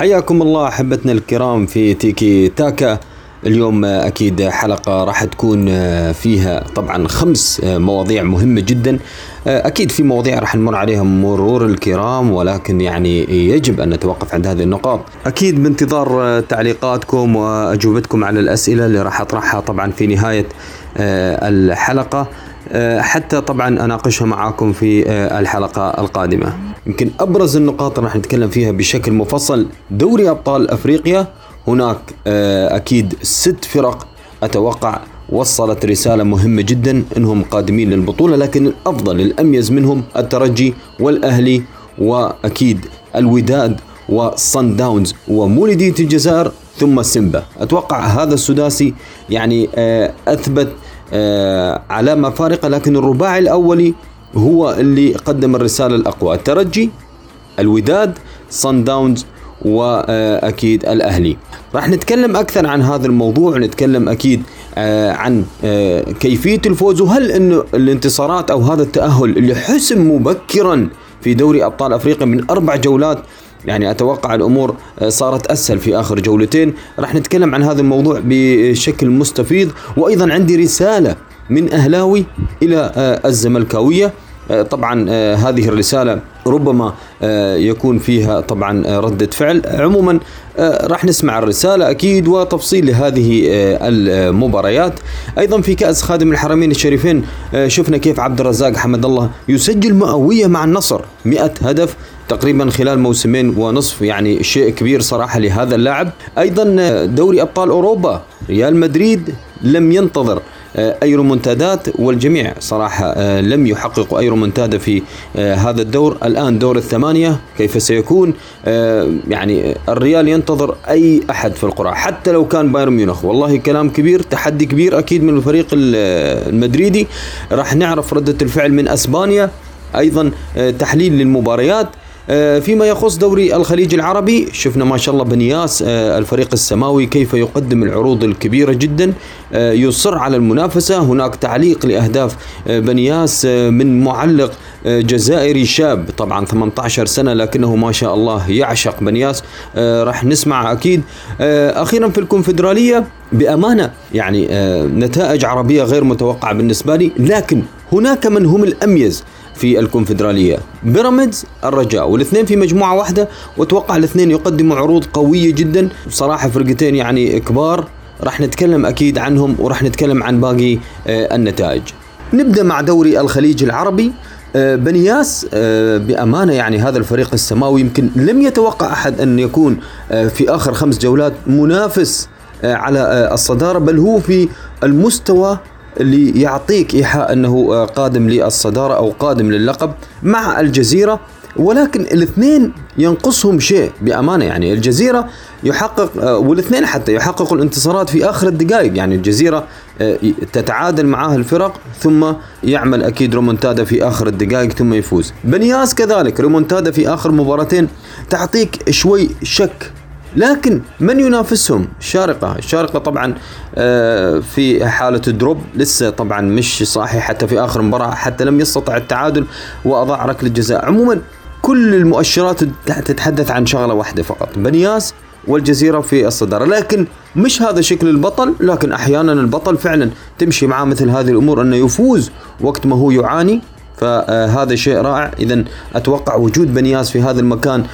حياكم الله أحبتنا الكرام في تيكي تاكا. اليوم أكيد حلقة راح تكون فيها طبعا خمس مواضيع مهمة جدا. أكيد في مواضيع راح نمر عليها مرور الكرام ولكن يعني يجب أن نتوقف عند هذه النقاط. أكيد بانتظار تعليقاتكم وأجوبتكم على الأسئلة اللي راح أطرحها طبعا في نهاية الحلقة. حتى طبعا أناقشها معاكم في الحلقة القادمة. يمكن أبرز النقاط راح نتكلم فيها بشكل مفصل. دوري أبطال أفريقيا هناك أكيد ست فرق أتوقع وصلت رسالة مهمة جدا إنهم قادمين للبطولة لكن الأفضل الأميز منهم الترجي والأهلي وأكيد الوداد وصن داونز ومولودية الجزائر ثم سيمبا. أتوقع هذا السداسي يعني أثبت آه علامة فارقة لكن الرباعي الأولي هو اللي قدم الرسالة الأقوى. الترجي الوداد صن داونز وأكيد الأهلي. راح نتكلم أكثر عن هذا الموضوع نتكلم أكيد آه عن آه كيفية الفوز وهل إنه الانتصارات أو هذا التأهل اللي حسم مبكرا في دوري أبطال أفريقيا من أربع جولات. يعني أتوقع الأمور صارت أسهل في آخر جولتين. راح نتكلم عن هذا الموضوع بشكل مستفيض. وأيضا عندي رسالة من أهلاوي إلى الزملكاوية. طبعا هذه الرسالة ربما يكون فيها طبعا ردة فعل. عموما راح نسمع الرسالة أكيد وتفصيل لهذه المباريات. أيضا في كأس خادم الحرمين الشريفين شفنا كيف عبد الرزاق حمد الله يسجل مئوية مع النصر 100 هدف تقريبا خلال موسمين ونصف يعني شيء كبير صراحة لهذا اللاعب. أيضا دوري أبطال أوروبا ريال مدريد لم ينتظر. أي رومنتادات والجميع صراحة لم يحققوا أي رومنتادا في هذا الدور. الآن دور الثمانية كيف سيكون؟ يعني الريال ينتظر أي أحد في القرعه حتى لو كان بايرن ميونخ. والله كلام كبير تحدي كبير أكيد من الفريق المدريدي. راح نعرف ردة الفعل من أسبانيا أيضا تحليل للمباريات. فيما يخص دوري الخليج العربي شفنا ما شاء الله بنياس الفريق السماوي كيف يقدم العروض الكبيرة جدا يصر على المنافسة. هناك تعليق لأهداف بنياس من معلق جزائري شاب طبعا 18 سنة لكنه ما شاء الله يعشق بنياس راح نسمع أكيد. أخيرا في الكونفدرالية بأمانة يعني نتائج عربية غير متوقعة بالنسبة لي لكن هناك من هم الأميز. في الكونفدرالية. بيراميدز الرجاء والاثنين في مجموعة واحدة وأتوقع الاثنين يقدموا عروض قوية جدا. بصراحة فرقتين يعني كبار. راح نتكلم أكيد عنهم وراح نتكلم عن باقي آه النتائج. نبدأ مع دوري الخليج العربي. آه بنياس آه بأمانة يعني هذا الفريق السماوي يمكن لم يتوقع أحد أن يكون في آخر خمس جولات منافس على الصدارة بل هو في المستوى اللي يعطيك إيحاء أنه قادم للصدارة أو قادم للقب مع الجزيرة ولكن الاثنين ينقصهم شيء بأمانة. يعني الجزيرة يحقق والاثنين حتى يحققوا الانتصارات في آخر الدقائق. يعني الجزيرة تتعادل معاه الفرق ثم يعمل أكيد رومونتادا في آخر الدقائق ثم يفوز. بنياس كذلك رومونتادا في آخر مباراتين تعطيك شوي شك لكن من ينافسهم؟ الشارقة الشارقة طبعا في حالة دروب. لسه طبعا مش صاحي حتى في آخر مباراة حتى لم يستطع التعادل وأضاع ركلة جزاء. عموما كل المؤشرات تتحدث عن شغلة واحدة فقط بنياس والجزيرة في الصدارة. لكن مش هذا شكل البطل لكن أحيانا البطل فعلا تمشي معاه مثل هذه الأمور أنه يفوز وقت ما هو يعاني. فهذا شيء رائع. اذا أتوقع وجود بنياس في هذا المكان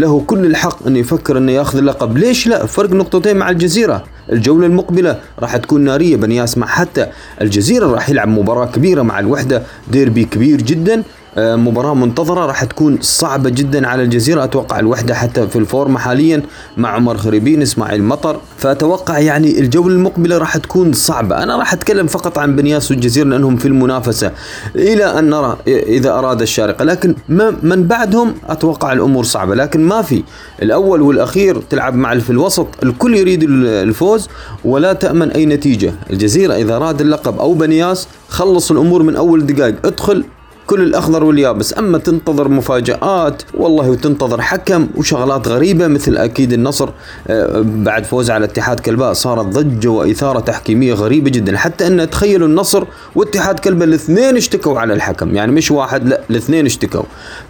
له كل الحق انه يفكر أنه يأخذ اللقب. ليش لا؟ فرق نقطتين مع الجزيرة. الجولة المقبلة راح تكون نارية بنياس مع حتى الجزيرة راح يلعب مباراة كبيرة مع الوحدة ديربي كبير جدا. مباراة منتظرة راح تكون صعبة جدا على الجزيرة. أتوقع الوحدة حتى في الفورمة حاليا مع عمر خريبين إسماعيل مطر. فأتوقع يعني الجولة المقبلة راح تكون صعبة. أنا راح أتكلم فقط عن بنياس والجزيرة لأنهم في المنافسة إلى أن نرى إذا أراد الشارقة لكن من بعدهم أتوقع الأمور صعبة. لكن ما في. الأول والأخير تلعب مع في الوسط. الكل يريد الفوز ولا تأمن أي نتيجة. الجزيرة إذا أراد اللقب أو بنياس خلص الأمور من أول دقائق. ادخل كل الأخضر واليابس. أما تنتظر مفاجآت والله وتنتظر حكم وشغلات غريبة مثل أكيد النصر آه، بعد فوز على اتحاد كلباء صارت ضجة وإثارة تحكيمية غريبة جدا. حتى أن تخيلوا النصر واتحاد كلباء الاثنين اشتكوا على الحكم. يعني مش واحد لا الاثنين اشتكوا.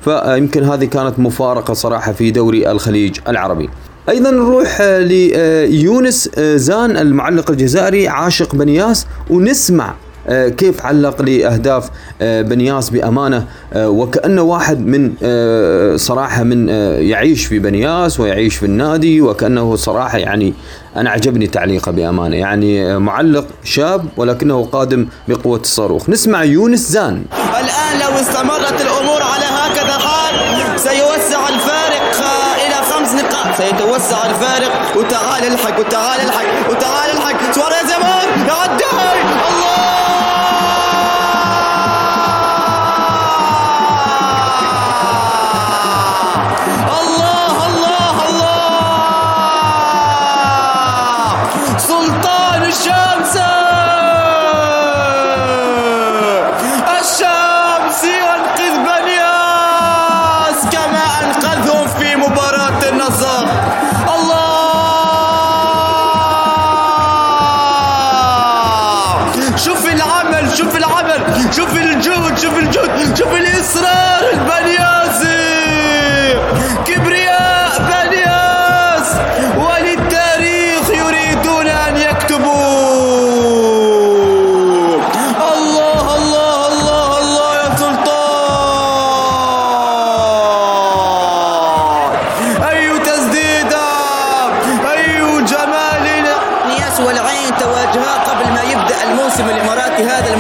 فيمكن هذه كانت مفارقة صراحة في دوري الخليج العربي. أيضا نروح ليونس زان المعلق الجزائري عاشق بنياس ونسمع آه، كيف علق لأهداف آه، بنياس بأمانة آه، وكأنه واحد من صراحة من يعيش في بنياس ويعيش في النادي وكأنه صراحة يعني أنا عجبني تعليقه بأمانة. يعني معلق شاب ولكنه قادم بقوة الصاروخ. نسمع يونس زان. الآن لو استمرت الأمور على هكذا حال سيوسع الفارق إلى خمس نقاط. سيتوسع الفارق وتعال الحق وتعال الحق وتعال الحق. سواريز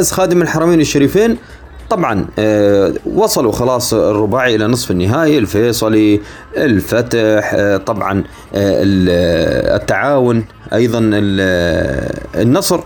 لكأس خادم الحرمين الشريفين طبعا آه وصلوا خلاص الرباعي إلى نصف النهائي الفيصلي الفتح آه طبعا آه التعاون أيضا النصر.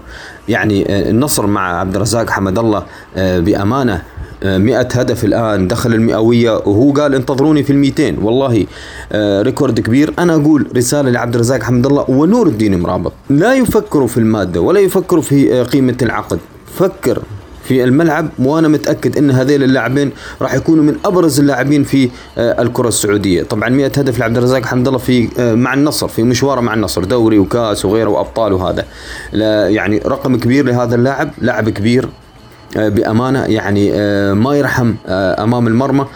يعني النصر مع عبد الرزاق حمد الله بأمانة مئة هدف الآن دخل المئوية وهو قال انتظروني في الميتين والله آه، ريكورد كبير. أنا أقول رسالة لعبد الرزاق حمد الله ونور الدين مرابط. لا يفكروا في المادة ولا يفكروا في قيمة العقد. فكر في الملعب وأنا متأكد إن هذيل اللاعبين راح يكونوا من أبرز اللاعبين في آه، الكرة السعودية. طبعا 100 هدف لعبد الرزاق حمد الله في آه، مع النصر في مشواره مع النصر دوري وكاس وغيره وأبطال وهذا. يعني رقم كبير لهذا اللاعب لاعب كبير آه، بأمانة يعني ما يرحم أمام المرمى.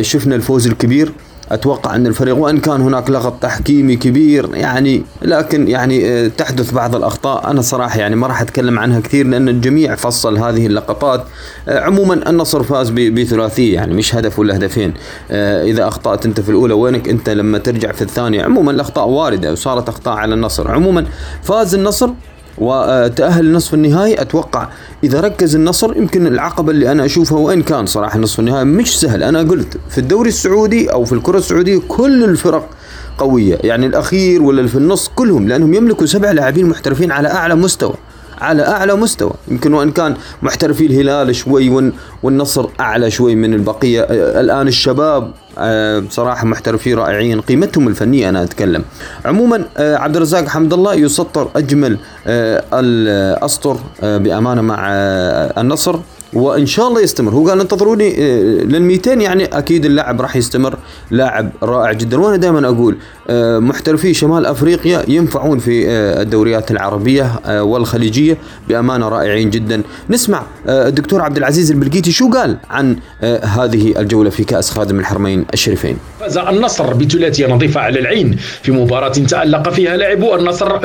شفنا الفوز الكبير. أتوقع أن الفريق وإن كان هناك لغط تحكيمي كبير يعني لكن يعني آه، تحدث بعض الأخطاء. أنا صراحة يعني ما راح أتكلم عنها كثير لأن الجميع فصل هذه اللقطات. آه، عموما النصر فاز بثلاثية يعني مش هدف ولا هدفين. آه، إذا أخطأت أنت في الأولى وينك أنت لما ترجع في الثانية؟ عموما الأخطاء واردة وصارت أخطاء على النصر. عموما فاز النصر وتأهل لنصف النهائي أتوقع إذا ركز النصر يمكن العقبة اللي أنا أشوفها وإن كان صراحة نصف النهائي مش سهل. أنا قلت في الدوري السعودي أو في الكرة السعودية كل الفرق قوية يعني الأخير ولا في النص كلهم لأنهم يملكوا سبع لاعبين محترفين على أعلى مستوى على أعلى مستوى. يمكن وإن كان محترفي الهلال شوي والنصر أعلى شوي من البقية. الآن الشباب بصراحة محترفين رائعين. قيمتهم الفنية أنا أتكلم. عموما آه، عبد الرزاق حمد الله يسطر أجمل الأسطر بأمانة مع النصر وإن شاء الله يستمر. هو قال انتظروني آه، لل 200 يعني أكيد اللاعب راح يستمر. لاعب رائع جدا. وأنا دائما أقول آه، آه، محترفي شمال أفريقيا ينفعون في آه، الدوريات العربية آه، والخليجية بأمانة رائعين جدا. نسمع الدكتور عبد العزيز البلقيتي شو قال عن هذه الجولة في كأس خادم الحرمين الشريفين. فاز النصر بثلاثية نظيفة على العين في مباراة تألق فيها لاعبو النصر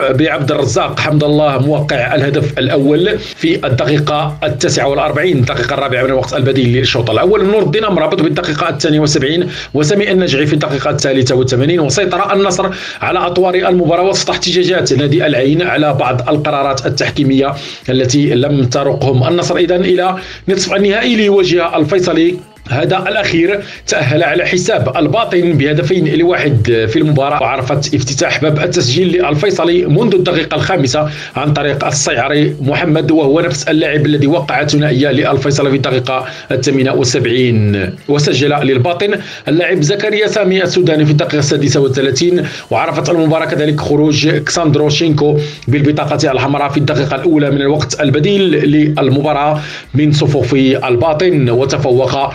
بعبد الرزاق حمد الله موقع الهدف الأول في الدقيقة التاسعة والأربعين الدقيقة الرابعة من الوقت البديل للشوط الأول نور الدين مرابط بالدقيقة الثانية والسبعين وسامي النجعي في الدقيقة الثالثة 1989 وسيطر النصر على أطوار المباراة وسط احتجاجات نادي العين على بعض القرارات التحكيمية التي لم ترقهم النصر. اذا إلى نصف النهائي ليواجه الفيصلي. هذا الأخير تأهل على حساب الباطن بهدفين لواحد في المباراة. وعرفت افتتاح باب التسجيل للفيصلي منذ الدقيقة الخامسة عن طريق الصيعري محمد وهو نفس اللاعب الذي وقع ثنائية للفيصلي في الدقيقة الثامنة والسبعين. وسجل للباطن اللاعب زكريا سامي السوداني في الدقيقة السادسة والثلاثين. وعرفت المباراة كذلك خروج كساندرو شينكو بالبطاقة الحمراء في الدقيقة الأولى من الوقت البديل للمباراة من صفوف الباطن. وتفوق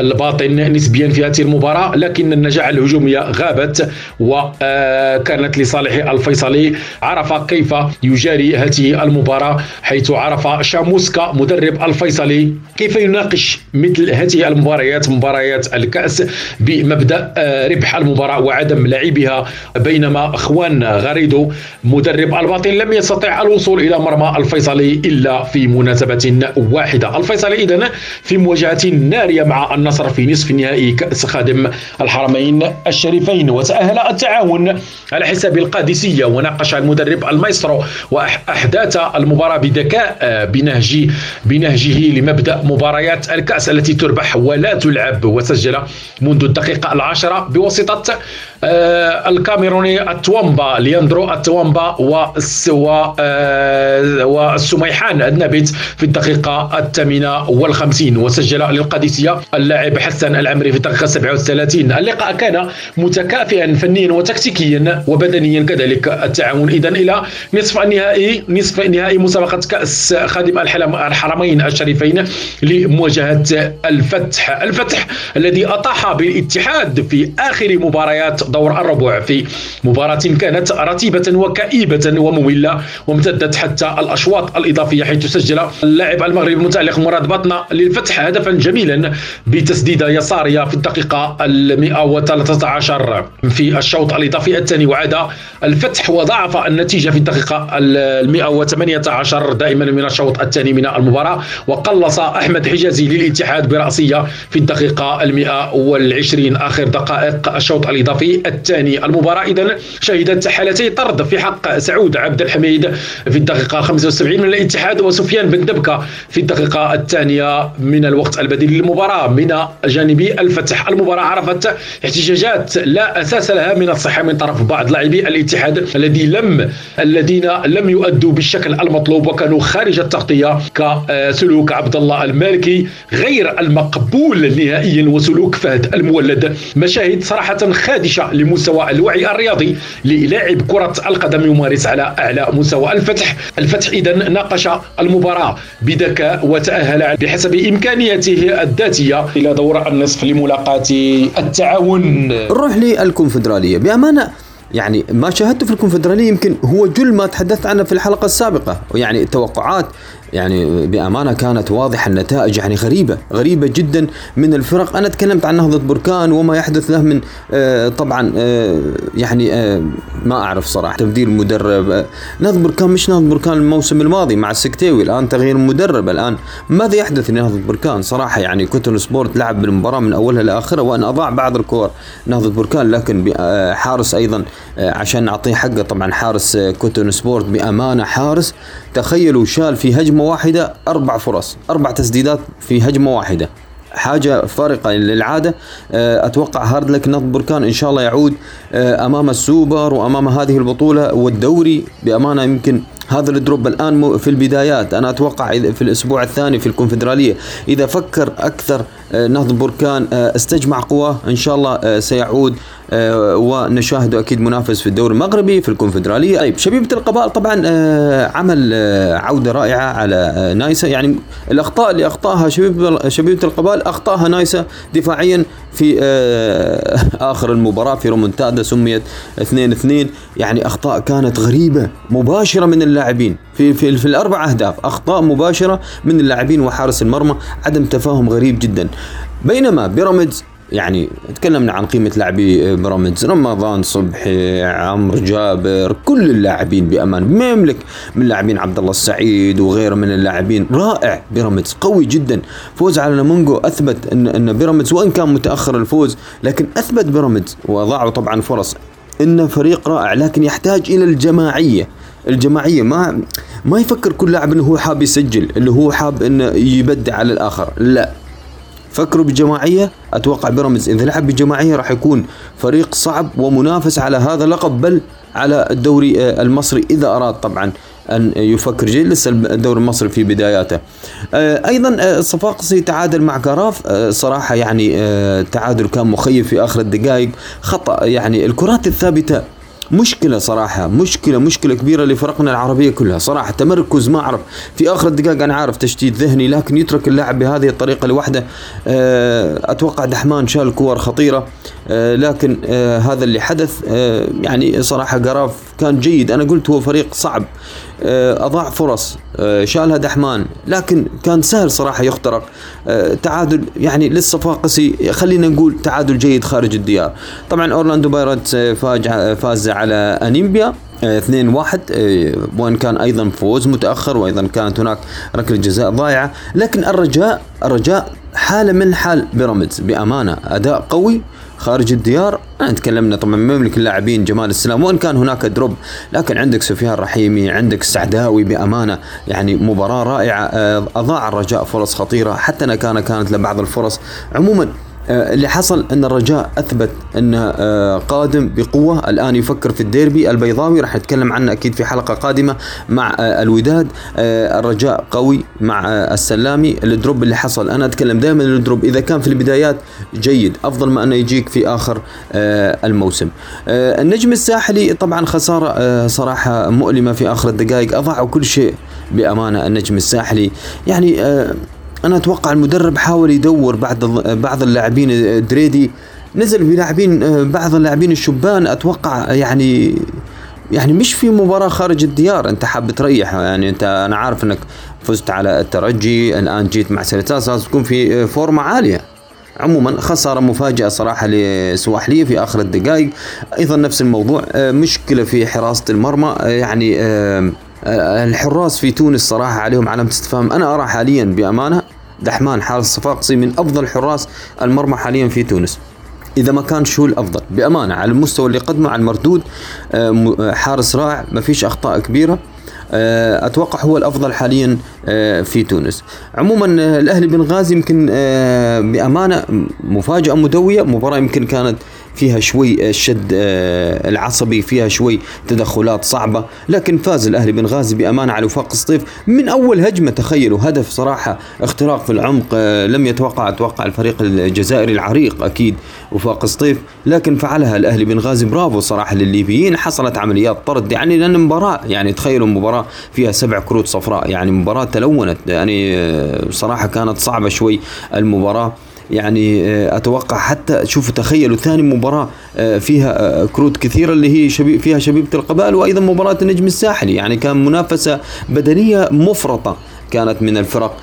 الباطن نسبيا في هذه المباراة لكن النجاح الهجومية غابت وكانت لصالح الفيصلي. عرف كيف يجاري هذه المباراة حيث عرف شاموسكا مدرب الفيصلي كيف يناقش مثل هذه المباريات مباريات الكأس بمبدأ ربح المباراة وعدم لعبها بينما أخوان غريدو مدرب الباطن لم يستطع الوصول إلى مرمى الفيصلي إلا في مناسبة واحدة. الفيصلي إذن في مواجهة نارية مع النصر في نصف نهائي كأس خادم الحرمين الشريفين وتأهل التعاون على حساب القادسية وناقش المدرب المايسترو وأحداث المباراة بذكاء بنهج بنهجه لمبدأ مباريات الكأس التي تربح ولا تلعب وسجل منذ الدقيقة العاشرة بواسطة الكاميروني التوامبا لياندرو التوامبا آه، والسميحان النابت في الدقيقة الثامنة والخمسين. وسجل للقادسية اللاعب حسن العمري في الدقيقة 37 اللقاء كان متكافئا فنيا وتكتيكيا وبدنيا كذلك التعاون. إذا إلى نصف النهائي نصف نهائي مسابقة كأس خادم الحرمين الشريفين لمواجهة الفتح. الفتح الذي أطاح بالاتحاد في آخر مباريات دور الربع في مباراة كانت رتيبة وكئيبة ومملة وامتدت حتى الأشواط الإضافية حيث سجل اللاعب المغربي المتألق مراد بطنة للفتح هدفا جميلا بتسديدة يسارية في الدقيقة ال 113 في الشوط الإضافي الثاني وعاد الفتح وضعف النتيجة في الدقيقة ال 118 دائما من الشوط الثاني من المباراة وقلص أحمد حجازي للاتحاد برأسية في الدقيقة ال 120 آخر دقائق الشوط الإضافي. الثاني المباراة. إذا شهدت حالتي طرد في حق سعود عبد الحميد في الدقيقة 75 من الاتحاد وسفيان بن دبكة في الدقيقة الثانية من الوقت البديل للمباراة من جانب الفتح. المباراة عرفت احتجاجات لا أساس لها من الصحة من طرف بعض لاعبي الاتحاد الذي لم الذين لم يؤدوا بالشكل المطلوب وكانوا خارج التغطية كسلوك عبد الله المالكي غير المقبول نهائيا وسلوك فهد المولد. مشاهد صراحة خادشة لمستوى الوعي الرياضي للاعب كرة القدم يمارس على أعلى مستوى الفتح. الفتح إذا ناقش المباراة بذكاء وتأهل بحسب إمكانياته الذاتية إلى دور النصف لملاقاة التعاون. نروح للكونفدرالية. بأمانة يعني ما شاهدته في الكونفدرالية يمكن هو جل ما تحدثت عنه في الحلقة السابقة يعني التوقعات يعني بأمانة كانت واضحة النتائج يعني غريبة غريبة جدا من الفرق. أنا تكلمت عن نهضة بركان وما يحدث له من آه طبعا آه يعني آه ما أعرف صراحة. تبديل مدرب آه نهضة بركان مش نهضة بركان الموسم الماضي مع السكتيوي الآن تغيير مدرب. الآن ماذا يحدث لنهضة بركان؟ صراحة يعني كوتون سبورت لعب بالمباراة من أولها لاخرها وأن أضاع بعض الكور نهضة بركان لكن آه، حارس أيضا آه، عشان نعطيه حقه طبعا حارس كوتون سبورت بأمانة حارس تخيلوا شال في هجمة واحدة أربع فرص أربع تسديدات في هجمة واحدة. حاجة خارقة للعادة. أتوقع hard luck نهضه بركان إن شاء الله يعود أمام السوبر وأمام هذه البطولة والدوري بأمانة يمكن هذا ال drop الآن في البدايات. أنا أتوقع في الأسبوع الثاني في الكونفدرالية. إذا فكر أكثر نهضه بركان استجمع قواه إن شاء الله سيعود. آه، ونشاهده أكيد منافس في الدوري المغربي في الكونفدرالية. طيب شبيبة القبائل طبعا آه، عمل آه، عودة رائعة على نايسا يعني الأخطاء اللي أخطاها شبيبه شبيبة القبائل أخطاها نايسا دفاعيا في آخر المباراة في رومونتادا سميت 2 2 يعني أخطاء كانت غريبة مباشرة من اللاعبين. في في, في الأربع أهداف أخطاء مباشرة من اللاعبين وحارس المرمى. عدم تفاهم غريب جدا. بينما بيراميدز يعني تكلمنا عن قيمة لاعبي بيراميدز رمضان صبحي عمرو جابر كل اللاعبين بأمان. ما يملك من لاعبين عبد الله السعيد وغيره من اللاعبين. رائع بيراميدز قوي جدا. فوز على نامونجو أثبت أن أن بيراميدز وإن كان متأخر الفوز لكن أثبت بيراميدز. وضاعوا طبعا فرص. إنه فريق رائع لكن يحتاج إلى الجماعية. الجماعية ما ما يفكر كل لاعب إنه هو حاب يسجل اللي هو حاب إنه يبدع على الآخر. لا. فكروا بجماعية أتوقع بيراميدز إذا لعب بجماعية راح يكون فريق صعب ومنافس على هذا اللقب بل على الدوري آه، المصري إذا أراد طبعا أن يفكر جيد لسه الدوري المصري في بداياته. آه، أيضا آه، الصفاقسي تعادل مع كراف. صراحة يعني تعادل كان مخيف في آخر الدقائق. خطأ يعني الكرات الثابتة مشكلة صراحة مشكلة مشكلة كبيرة لفرقنا العربية كلها. صراحة تمركز ما أعرف. في آخر الدقائق أنا عارف تشتيت ذهني لكن يترك اللاعب بهذه الطريقة لوحده. آه، أتوقع دحمان شال كور خطيرة. آه، لكن آه، هذا اللي حدث. يعني صراحة قراف كان جيد. أنا قلت هو فريق صعب. أضاع فرص آه، شالها دحمان. لكن كان سهل صراحة يخترق. آه، تعادل يعني للصفاقسي خلينا نقول تعادل جيد خارج الديار. طبعا أورلاندو بايرتس فاز على إنيمبا 2 1 وان كان أيضا فوز متأخر وأيضا كانت هناك ركلة جزاء ضايعة. لكن الرجاء الرجاء حاله من حال بيراميدز. بأمانة أداء قوي. خارج الديار. تكلمنا طبعا مملك اللاعبين جمال السلامي وإن كان هناك drop. لكن عندك سفيان رحيمي عندك السعداوي بأمانة. يعني مباراة رائعة آه، أضاع الرجاء فرص خطيرة. حتى أنا كان كانت لبعض الفرص. عموما آه، اللي حصل أن الرجاء أثبت انه آه، قادم بقوة الآن يفكر في الديربي البيضاوي. راح نتكلم عنه أكيد في حلقة قادمة مع آه، الوداد. الرجاء قوي مع السلامي. ال drop اللي حصل أنا أتكلم دائما ال drop. إذا كان في البدايات جيد أفضل ما أنه يجيك في آخر الموسم. النجم الساحلي طبعا خسارة صراحة مؤلمة في آخر الدقائق. أضاعوا كل شيء بأمانة النجم الساحلي. يعني أنا أتوقع المدرب حاول يدور بعض بعض اللاعبين دريدي. نزل بلاعبين بعض اللاعبين الشبان. أتوقع يعني يعني مش في مباراة خارج الديار. أنت حاب تريح يعني أنت أنا عارف إنك فزت على الترجي. الآن جيت مع ساليتاس لازم تكون في فورمة عالية. عموما خسارة مفاجئة صراحة لسواحلية في آخر الدقائق. أيضا نفس الموضوع مشكلة في حراسة المرمى. يعني الحراس في تونس صراحة عليهم علامة استفهام. أنا أرى حاليا بأمانة دحمان حارس صفاقسي من أفضل حراس المرمى حاليا في تونس. إذا ما كان شو الأفضل؟ بأمانة على المستوى اللي قدمه على المردود آه، آه، حارس رائع ما فيش أخطاء كبيرة آه، أتوقع هو الأفضل حاليا في تونس. عموما الأهلي بنغازي يمكن بأمانة مفاجأة مدوية مباراة يمكن كانت فيها شوي الشد آه، العصبي فيها شوي تدخلات صعبة. لكن فاز الأهلي بن غازي بأمانة على وفاق الصيف من أول هجمة تخيلوا هدف صراحة اختراق في العمق آه، لم يتوقع أتوقع الفريق الجزائري العريق أكيد وفاق الصيف لكن فعلها الأهلي بن غازي. برافو صراحة للليبيين. حصلت عمليات طرد يعني لأن مباراة يعني تخيلوا مباراة فيها سبع كروت صفراء. يعني مباراة تلونت يعني آه، صراحة كانت صعبة شوي المباراة. يعني آه، أتوقع حتى شوفوا تخيلوا ثاني مباراة آه، فيها آه، كروت كثيرة اللي هي شبي فيها شبيبة القبائل وأيضا مباراة النجم الساحلي. يعني كان منافسة بدنية مفرطة كانت من الفرق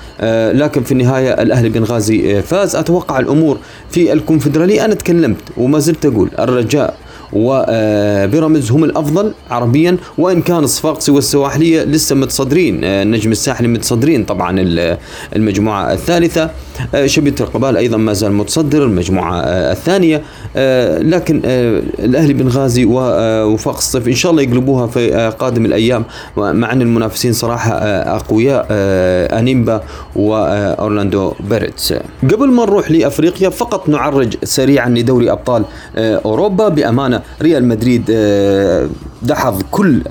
لكن في النهاية الأهلي بن غازي فاز. أتوقع الأمور في الكونفدرالية. أنا تكلمت وما زلت أقول الرجاء وبيراميدز هم الأفضل عربيا وإن كان الصفاقسي والسواحليه لسه متصدرين. النجم الساحلي متصدرين طبعا المجموعة الثالثة. شبيبه القبال أيضا ما زال متصدر المجموعة الثانية. لكن الأهلي بنغازي ووفاق الصيف إن شاء الله يقلبوها في قادم الأيام. مع أن المنافسين صراحة أقوياء أنيمبا وأورلاندو بيرتس. قبل ما نروح لأفريقيا فقط نعرج سريعا لدوري أبطال أوروبا. بأمانة ريال مدريد دحض كل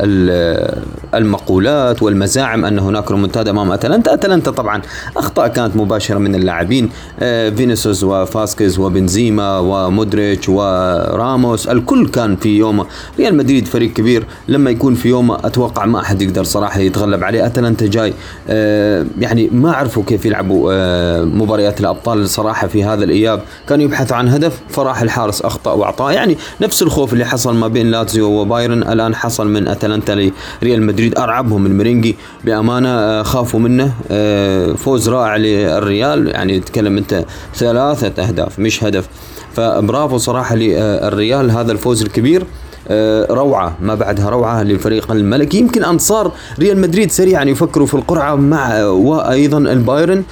المقولات والمزاعم أن هناك ريمونتادا أمام أتلانتا، أتلانتا طبعا أخطاء كانت مباشرة من اللاعبين. فينيسوس وفاسكيز وبنزيما ومودريتش وراموس. الكل كان في يومه، ريال مدريد فريق كبير. لما يكون في يومه أتوقع ما أحد يقدر صراحة يتغلب عليه، أتلانتا جاي. يعني ما عرفوا كيف يلعبوا مباريات الأبطال صراحة في هذا الإياب، كانوا يبحثوا عن هدف فراح الحارس أخطأ وأعطاه، يعني نفس الخوف اللي حصل ما بين لاتزيو وبايرن الآن حصل من أتلانتا لريال مدريد. أرعبهم المرينجي بأمانة خافوا منه فوز رائع للريال. يعني تتكلم أنت ثلاثة أهداف مش هدف. فبرافو صراحة للريال هذا الفوز الكبير. روعة ما بعدها روعة للفريق الملكي. يمكن أنصار ريال مدريد سريعا يفكروا في القرعة مع وأيضا البايرن.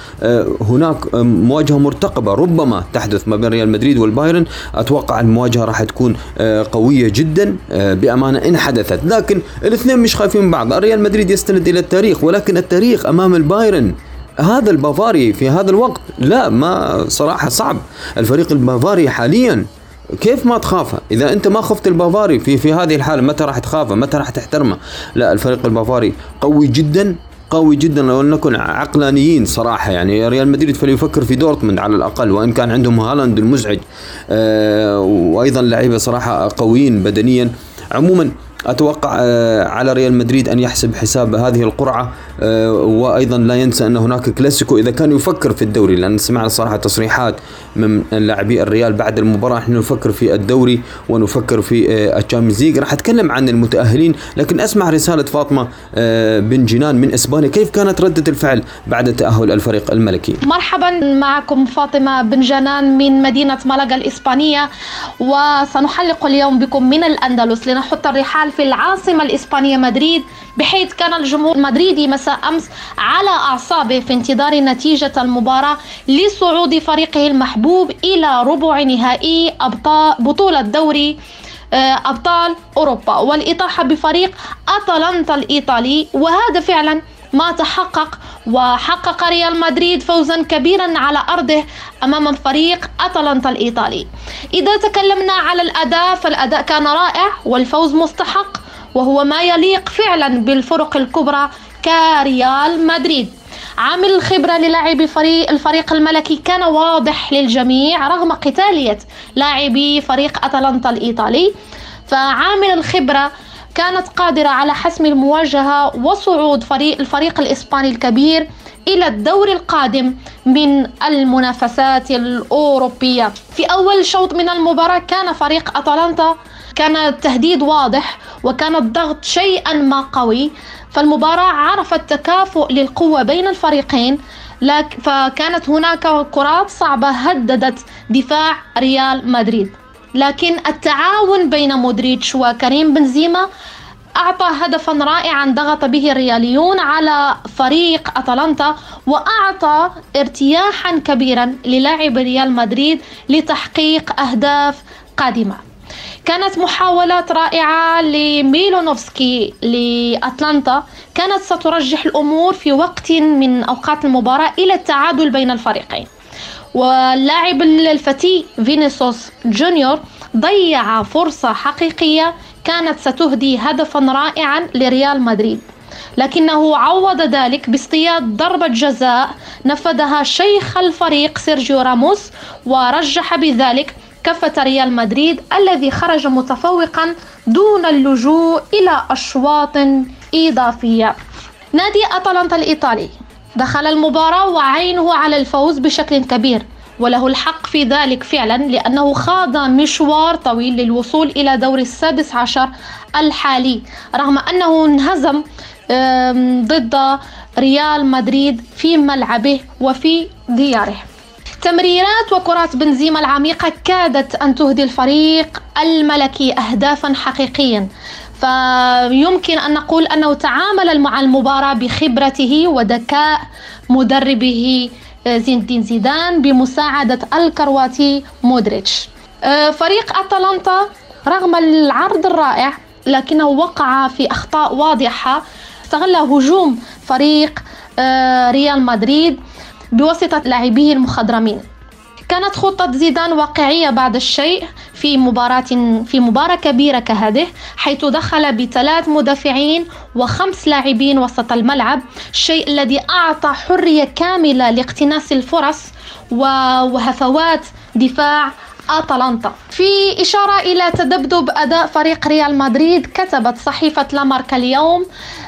هناك مواجهة مرتقبة ربما تحدث ما بين ريال مدريد والبايرن. أتوقع المواجهة راح تكون قوية جدا بأمانة إن حدثت. لكن الاثنين مش خايفين من بعض. ريال مدريد يستند إلى التاريخ ولكن التاريخ أمام البايرن هذا البافاري في هذا الوقت لا ما صراحة صعب. الفريق البافاري حاليا كيف ما تخافه إذا أنت ما خفت البافاري في في هذه الحالة متى راح تخافه متى راح تحترمه لا الفريق البافاري قوي جدا قوي جدا لو نكون عقلانيين صراحة. يعني ريال مدريد فليفكر في دورتموند على الأقل وإن كان عندهم هالاند المزعج آه وأيضا لعيبة صراحة قويين بدنيا. عموما أتوقع على ريال مدريد أن يحسب حساب هذه القرعة وأيضا لا ينسى أن هناك كلاسيكو إذا كان يفكر في الدوري لأن سمعنا صراحة تصريحات من لاعبي الريال بعد المباراة نحن نفكر في الدوري ونفكر في ال Champions League. راح أتكلم عن المتأهلين لكن أسمع رسالة فاطمة بن جنان من إسبانيا. كيف كانت ردة الفعل بعد تأهل الفريق الملكي؟ مرحبا معكم فاطمة بن جنان من مدينة مالاغا الإسبانية وسنحلق اليوم بكم من الأندلس لنحط الرحال في العاصمة الإسبانية مدريد بحيث كان الجمهور المدريدي مساء أمس على أعصابه في انتظار نتيجة المباراة لصعود فريقه المحبوب إلى ربع نهائي أبطال بطولة دوري أبطال أوروبا. والإطاحة بفريق أتلانتا الإيطالي وهذا فعلا ما تحقق وحقق ريال مدريد فوزا كبيرا على أرضه أمام فريق أتلانتا الإيطالي. إذا تكلمنا على الأداء فالأداء كان رائع والفوز مستحق وهو ما يليق فعلا بالفرق الكبرى كريال مدريد. عامل الخبرة للاعبي فريق الفريق الملكي كان واضح للجميع رغم قتالية لاعبي فريق أتلانتا الإيطالي فعامل الخبرة كانت قادرة على حسم المواجهة وصعود فريق الفريق الإسباني الكبير إلى الدور القادم من المنافسات الأوروبية. في أول شوط من المباراة كان فريق أتلانتا كان التهديد واضح وكان الضغط شيئا ما قوي فالمباراة عرفت تكافؤ للقوة بين الفريقين فكانت هناك كرات صعبة هددت دفاع ريال مدريد. لكن التعاون بين مودريتش وكريم بنزيما أعطى هدفا رائعا ضغط به الرياليون على فريق أتلانتا وأعطى ارتياحا كبيرا للاعب ريال مدريد لتحقيق أهداف قادمة. كانت محاولات رائعة لميلونوفسكي لأتلانتا. كانت سترجح الأمور في وقت من أوقات المباراة إلى التعادل بين الفريقين. واللاعب الفتي فينيسوس جونيور ضيع فرصة حقيقية كانت ستهدي هدفا رائعا لريال مدريد. لكنه عوض ذلك باصطياد ضربة جزاء نفذها شيخ الفريق سيرجيو راموس ورجح بذلك كفة ريال مدريد الذي خرج متفوقا دون اللجوء إلى أشواط إضافية. نادي أتلانتا الإيطالي. دخل المباراة وعينه على الفوز بشكل كبير وله الحق في ذلك فعلا لأنه خاض مشوار طويل للوصول إلى دور السادس عشر الحالي. رغم أنه انهزم ضد ريال مدريد في ملعبه وفي دياره. تمريرات وكرات بنزيما العميقة كادت أن تهدي الفريق الملكي أهدافا حقيقيا. فيمكن أن نقول أنه تعامل مع المباراة بخبرته وذكاء مدربه آه، زين الدين زيدان بمساعدة الكرواتي مودريتش. آه، فريق أتلانتا رغم العرض الرائع لكنه وقع في أخطاء واضحة. استغل هجوم فريق آه، ريال مدريد بواسطة لاعبيه المخضرمين. كانت خطة زيدان واقعية بعد الشيء في مباراة في مباراة كبيرة كهذه حيث دخل بثلاث مدافعين وخمس لاعبين وسط الملعب الشيء الذي أعطى حرية كاملة لاقتناص الفرص وهفوات دفاع أتلانتا في إشارة إلى تذبذب أداء فريق ريال مدريد كتبت صحيفة لاماركا اليوم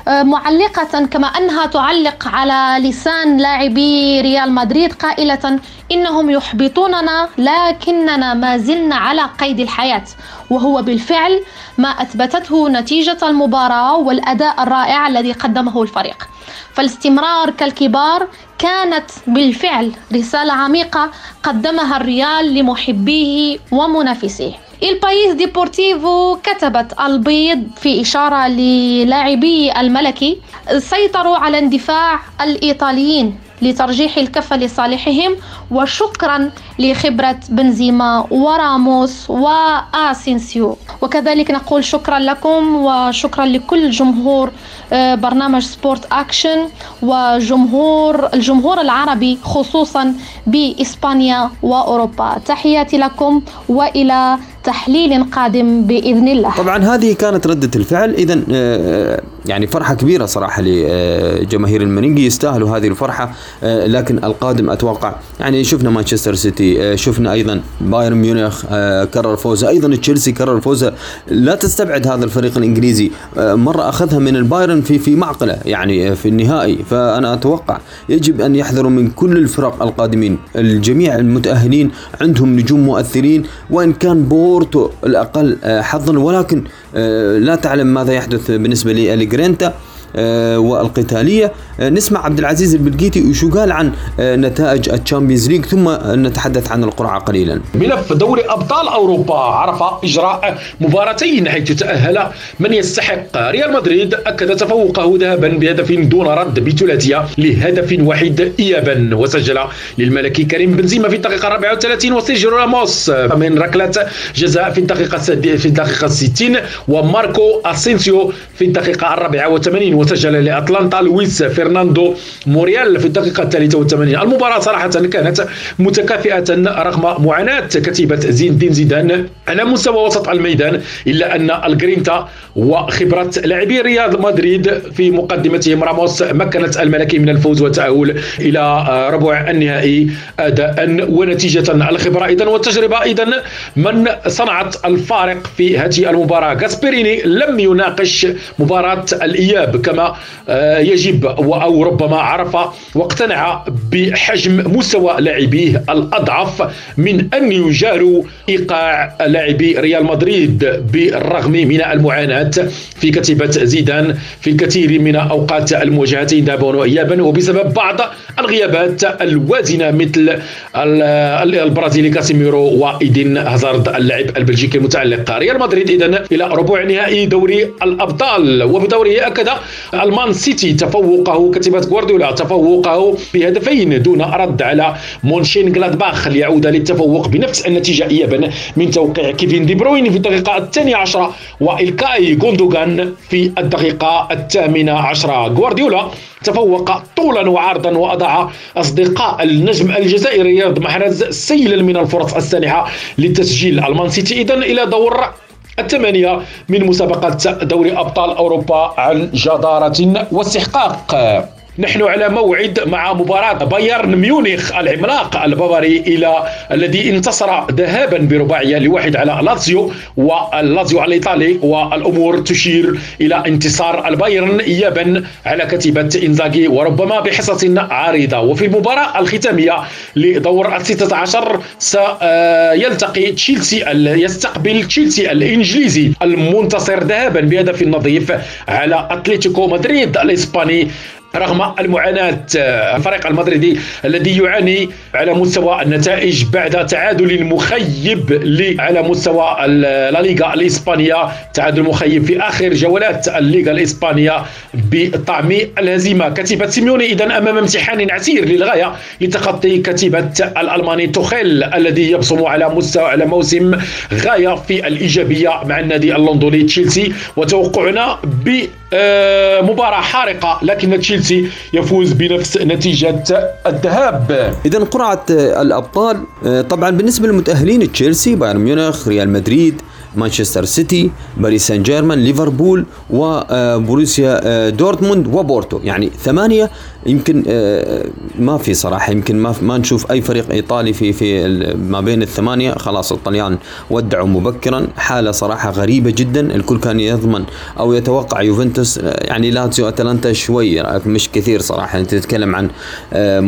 آه، معلقة كما أنها تعلق على لسان لاعبي ريال مدريد قائلة إنهم يحبطوننا لكننا ما زلنا على قيد الحياة. وهو بالفعل ما أثبتته نتيجة المباراة والأداء الرائع الذي قدمه الفريق. فالاستمرار كالكبار كانت بالفعل رسالة عميقة قدمها الريال لمحبيه ومنافسيه. البايس ديبورتيفو كتبت البيض في إشارة للاعبي الملكي سيطروا على اندفاع الإيطاليين لترجيح الكفة لصالحهم وشكرا لخبرة بنزيما وراموس وآسينسيو. وكذلك نقول شكرا لكم وشكرا لكل جمهور آه، برنامج سبورت أكشن وجمهور الجمهور العربي خصوصا بإسبانيا وأوروبا. تحياتي لكم وإلى تحليل قادم بإذن الله. طبعا هذه كانت ردة الفعل. اذا آه، يعني فرحة كبيرة صراحة لجماهير المنينجي يستاهلوا هذه الفرحة. آه، لكن القادم أتوقع يعني شفنا مانشستر سيتي آه، شفنا أيضا بايرن ميونخ كرر فوزه. أيضا تشيلسي كرر فوزه. لا تستبعد هذا الفريق الإنجليزي. مرة أخذها من البايرن في في معقله يعني في النهائي. فأنا أتوقع يجب أن يحذروا من كل الفرق القادمين. الجميع المتأهلين عندهم نجوم مؤثرين. وإن كان بو بورتو الأقل آه، حظا. ولكن آه، لا تعلم ماذا يحدث بالنسبة لأليجرينتا آه، والقتالية. نسمع عبد العزيز البلقيتي وشو قال عن آه، نتائج ال Champions League ثم نتحدث عن القرعة قليلا. ملف دوري أبطال أوروبا عرف إجراء مباراتين حيث تأهل من يستحق. ريال مدريد أكد تفوقه ذهبا بهدف دون رد بثلاثية لهدف واحد ايابا وسجل للملكي كريم بنزيما في الدقيقة 34 وسيرجيو راموس من ركلة جزاء في الدقيقة في الدقيقة 60 وماركو أسينسيو في الدقيقة 84 وسجل لأتلانتا لويس فرناندو موريال في الدقيقة 83 المباراة صراحة كانت متكافئة رغم معاناة كتيبة زين الدين زيدان على مستوى وسط الميدان إلا أن الجرينتا وخبرة لاعبي ريال مدريد في مقدمتهم راموس مكنت الملكي من الفوز والتأهل إلى ربع النهائي. أداء ونتيجة الخبرة إذا والتجربة. إذا من صنعت الفارق في هذه المباراة؟ غاسبريني لم يناقش مباراة الإياب كما آه، يجب أو ربما عرف واقتنع بحجم مستوى لاعبيه الأضعف من أن يجاروا إيقاع لاعبي ريال مدريد بالرغم من المعاناة في كتيبة زيدان في الكثير من أوقات المواجهتين ذهابا وإيابا وبسبب بعض الغيابات الوازنة مثل البرازيلي كاسيميرو وإيدين هازارد اللاعب البلجيكي المتألق. ريال مدريد إذا إلى ربع نهائي دوري الأبطال. وبدوره أكد المان سيتي تفوقه كتيبة غوارديولا تفوقه بهدفين دون رد على مونشين غلادباخ ليعود للتفوق بنفس النتيجة إيابا من توقيع كيفين دي بروين في الدقيقة الثانية عشرة وإلكاي غوندوغان في الدقيقة الثامنة عشرة. غوارديولا تفوق طولا وعرضا وأضاع أصدقاء النجم الجزائري رياض محرز سيلا من الفرص السانحة لتسجيل المان سيتي. إذا إلى دور الثمانية من مسابقة دوري أبطال أوروبا عن جدارة واستحقاق. نحن على موعد مع مباراة بايرن ميونخ العملاق البافاري إلى الذي انتصر ذهابا برباعية لواحد على لازيو واللازيو الإيطالي والأمور تشير إلى انتصار البايرن إيابا على كتيبة إنزاغي وربما بحصة عريضة. وفي المباراة الختامية لدور الستة عشر سيلتقي تشيلسي يستقبل تشيلسي الإنجليزي المنتصر ذهابا بهدف نظيف على أتلتيكو مدريد الإسباني. رغم المعاناة الفريق المدريدي الذي يعاني على مستوى النتائج بعد تعادل مخيب على مستوى لا ليغا الإسبانية. تعادل مخيب في آخر جولات الليغا الإسبانية بطعم الهزيمة. كتيبة سيميوني إذا أمام امتحان عسير للغاية لتخطي كتيبة الألماني توخيل الذي يبصم على مستوى على موسم غاية في الإيجابية مع النادي اللندني تشيلسي. وتوقعنا بمباراة حارقة لكن تشيلسي يفوز بنفس نتيجة الذهاب. إذا قرعة الأبطال طبعا بالنسبة للمتأهلين تشيلسي بايرن ميونخ ريال مدريد مانشستر سيتي باريس سان جيرمان ليفربول وبروسيا آه، دورتموند وبورتو يعني ثمانية يمكن آه، ما في صراحة يمكن ما ما نشوف أي فريق إيطالي في في ما بين الثمانية. خلاص الطليان ودعوا مبكرا. حالة صراحة غريبة جدا. الكل كان يضمن أو يتوقع يوفنتوس. آه، يعني لاتسيو أتلانتا شوي مش كثير صراحة. أنت تتكلم عن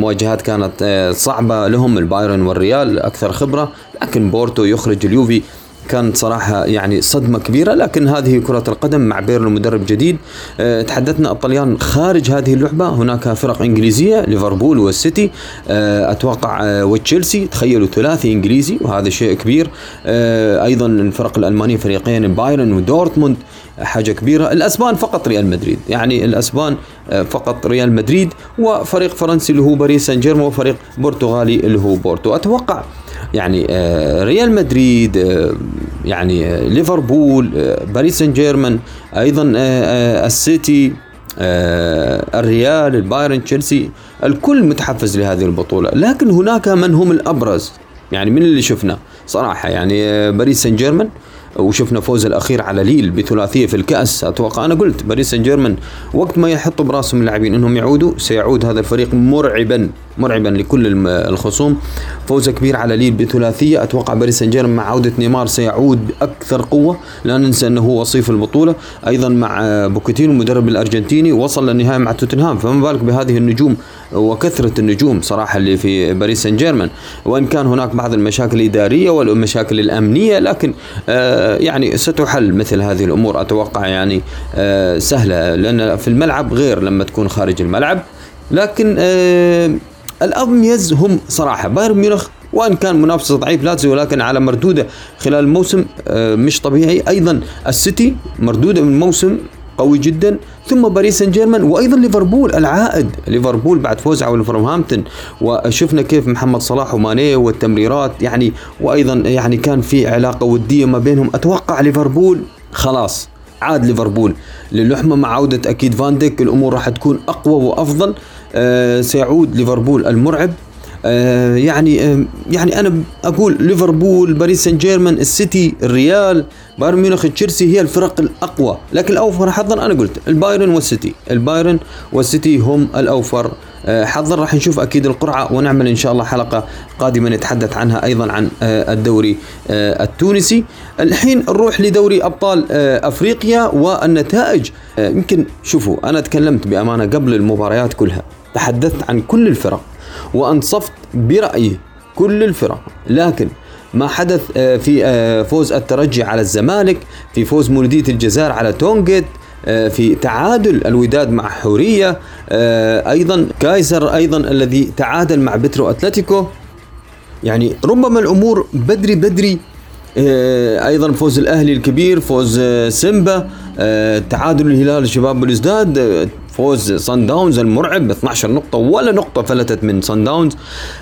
مواجهات كانت صعبة لهم البايرن والريال أكثر خبرة. لكن بورتو يخرج اليوفي. كانت صراحة يعني صدمة كبيرة لكن هذه كرة القدم مع بيرلو مدرب جديد أه تحدثنا الطليان خارج هذه اللعبة هناك فرق إنجليزية ليفربول والسيتي أه أتوقع أه وتشيلسي تخيلوا ثلاثي إنجليزي وهذا شيء كبير أه أيضا الفرق الألمانية فريقين بايرن ودورتموند حاجة كبيرة الأسبان فقط ريال مدريد يعني الأسبان أه، فقط ريال مدريد وفريق فرنسي اللي هو باريس سان جيرمان وفريق برتغالي اللي هو بورتو. أتوقع يعني آه، ريال مدريد آه، يعني آه، ليفربول باريس سان جيرمان أيضا السيتي الريال البايرن تشيلسي الكل متحفز لهذه البطولة. لكن هناك من هم الأبرز يعني من اللي شفنا صراحة يعني باريس سان جيرمان وشفنا فوز الأخير على ليل بثلاثية في الكأس أتوقع أنا قلت باريس سان جيرمان وقت ما يحطوا براسهم اللاعبين إنهم يعودوا سيعود هذا الفريق مرعبا. مرعبا لكل الخصوم. فوز كبير على ليل بثلاثية. أتوقع باريس سان جيرمان مع عودة نيمار سيعود بأكثر قوة. لا ننسى أنه هو وصيف البطولة. أيضا مع بوتشيتينو المدرب الأرجنتيني وصل للنهايه مع توتنهام. فما بالك بهذه النجوم وكثرة النجوم صراحة اللي في باريس سان جيرمان وإن كان هناك بعض المشاكل الإدارية والمشاكل الأمنية لكن آه يعني ستحل مثل هذه الأمور. أتوقع يعني آه سهلة. لأن في الملعب غير لما تكون خارج الملعب. لكن آه الأميز هم صراحة. بايرن ميونخ وإن كان منافسة ضعيف لاتسيو ولكن على مردوده خلال الموسم آه، مش طبيعي. أيضا السيتي مردوده من الموسم قوي جدا ثم باريس سان جيرمان وأيضا ليفربول العائد. ليفربول بعد فوز على ولفرهامبتون وشفنا كيف محمد صلاح وماني والتمريرات يعني وأيضا يعني كان في علاقة ودية ما بينهم. أتوقع ليفربول خلاص عاد ليفربول. للحمة مع عودة أكيد فان ديك الأمور راح تكون أقوى وأفضل. سيعود ليفربول المرعب. آه يعني آه يعني أنا أقول ليفربول باريس سان جيرمان السيتي الريال بايرن ميونخ تشيلسي هي الفرق الأقوى. لكن الأوفر حظا أنا قلت البايرن والسيتي. البايرن والسيتي هم الأوفر. آه، حظا راح نشوف أكيد القرعة ونعمل إن شاء الله حلقة قادمة نتحدث عنها أيضا عن آه، الدوري آه، التونسي. الحين نروح لدوري أبطال أفريقيا والنتائج. يمكن شوفوا أنا تكلمت بأمانة قبل المباريات كلها. تحدثت عن كل الفرق وأنصفت برايي كل الفرق. لكن ما حدث في فوز الترجي على الزمالك في فوز مولودية الجزائر على تونجيت في تعادل الوداد مع حورية أيضا كايزر أيضا الذي تعادل مع بترو أتلتيكو. يعني ربما الأمور بدري بدري أيضا فوز الأهلي الكبير فوز سيمبا تعادل الهلال شباب بلوزداد فوز صن داونز المرعب ب 12 نقطة ولا نقطة فلتت من داونز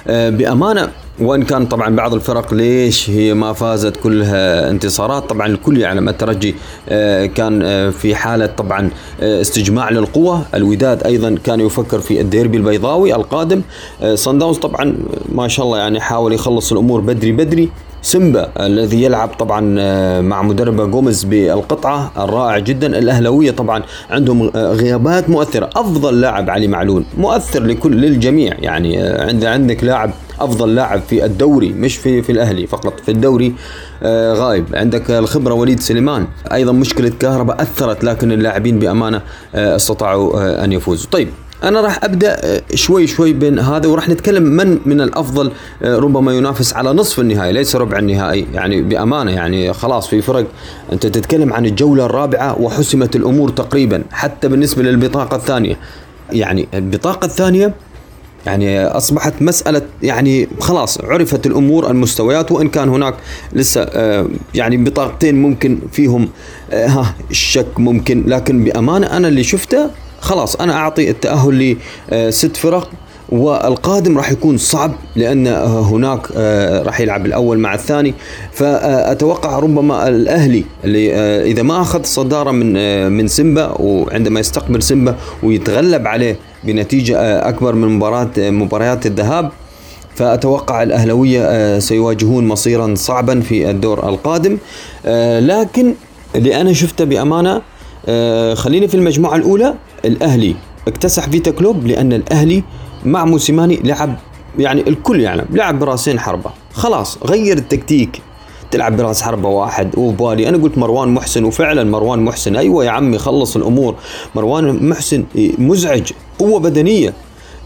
آه، بأمانة وإن كان طبعا بعض الفرق ليش هي ما فازت كلها انتصارات طبعا الكل يعلم الترجي آه، كان آه، في حالة طبعا استجماع للقوة. الوداد أيضا كان يفكر في الديربي البيضاوي القادم. صن داونز طبعا ما شاء الله يعني حاول يخلص الأمور بدري بدري. سيمبا الذي يلعب طبعا آه، مع مدربه جوميز بالقطعة الرائع جدا. الأهلاوية طبعا عندهم آه، غيابات مؤثرة. أفضل لاعب علي معلول مؤثر لكل للجميع. يعني آه، عند عندك لاعب أفضل لاعب في الدوري مش في في الأهلي فقط في الدوري غايب. عندك الخبرة وليد سليمان أيضا مشكلة كهرباء أثرت لكن اللاعبين بأمانة استطاعوا أن يفوزوا. طيب أنا راح أبدأ آه، شوي شوي بين هذا وراح نتكلم من من الأفضل آه، ربما ينافس على نصف النهائي ليس ربع النهائي يعني بأمانة يعني خلاص في فرق. أنت تتكلم عن الجولة الرابعة وحسمت الأمور تقريبا حتى بالنسبة للبطاقة الثانية. يعني البطاقة الثانية يعني أصبحت مسألة يعني خلاص عرفت الأمور المستويات وإن كان هناك لسه آه، يعني بطاقتين ممكن فيهم ها الشك ممكن لكن بأمانة أنا اللي شفته خلاص أنا أعطي التأهل لست فرق والقادم راح يكون صعب لأن هناك آه، راح يلعب الأول مع الثاني. فأتوقع ربما الأهلي اللي إذا ما أخذ صدارة من من سيمبا وعندما يستقبل سيمبا ويتغلب عليه بنتيجة آه، أكبر من مباراة آه، مباريات الذهاب فأتوقع الأهلوية آه، سيواجهون مصيرا صعبا في الدور القادم. لكن اللي أنا شفته بأمانة خليني في المجموعة الأولى الأهلي اكتسح فيتا كلوب لأن الأهلي مع موسيماني لعب يعني الكل يعلم يعني لعب براسين حربة. خلاص غير التكتيك. تلعب براس حربة واحد وبالي أنا قلت مروان محسن وفعلا مروان محسن. أيوه يا عمي خلص الأمور. مروان محسن مزعج. قوة بدنية.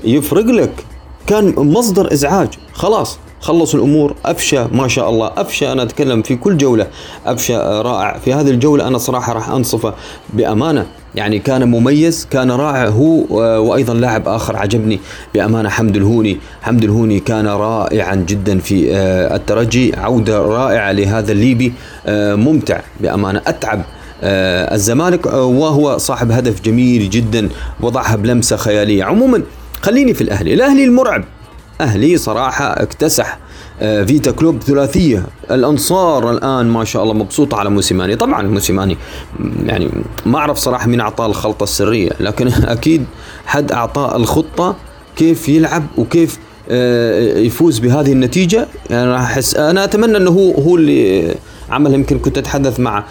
يفرق لك. كان مصدر إزعاج. خلاص. خلص الأمور أفشى ما شاء الله أفشى أنا أتكلم في كل جولة أفشى رائع. في هذه الجولة أنا صراحة راح أنصفه بأمانة. يعني كان مميز كان رائع. هو وأيضا لاعب آخر عجبني بأمانة حمد الهوني. حمد الهوني كان رائعا جدا في آه، الترجي. عودة رائعة لهذا الليبي آه، ممتع بأمانة. أتعب آه، الزمالك وهو صاحب هدف جميل جدا وضعها بلمسة خيالية. عموما خليني في الأهلي. الأهلي المرعب. أهلي صراحة اكتسح. آه، فيتا كلوب ثلاثية. الأنصار الآن ما شاء الله مبسوطة على موسيماني. طبعا موسيماني يعني ما أعرف صراحة مين أعطاه الخلطة السرية لكن أكيد حد أعطاه الخطة كيف يلعب وكيف آه، يفوز بهذه النتيجة. يعني راح أحس أنا أتمنى إنه هو هو اللي عمل يمكن كنت أتحدث مع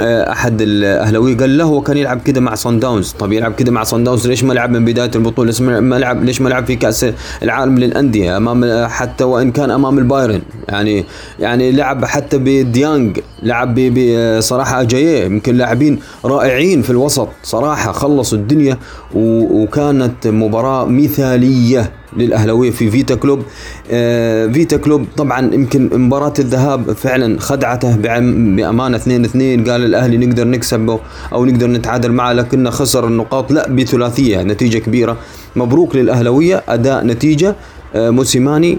أحد الأهلاوية. قال له هو كان يلعب كده مع صن داونز طب يلعب كده مع صن داونز ليش ما لعب من بداية البطولة؟ ليش ما لعب ليش ما لعب في كأس العالم للأندية امام حتى وإن كان أمام البايرن؟ يعني يعني لعب حتى بديانج لعب بصراحه أجاييه. يمكن لاعبين رائعين في الوسط. صراحة خلصوا الدنيا وكانت مباراة مثالية. للأهلاوية في فيتا كلوب. آه فيتا كلوب طبعا يمكن مباراة الذهاب فعلا خدعته بأمانة 2 2 قال الأهلي نقدر نكسب أو نقدر نتعادل معه لكنه خسر النقاط. لا بثلاثية نتيجة كبيرة. مبروك للأهلاوية أداء نتيجة. آه موسيماني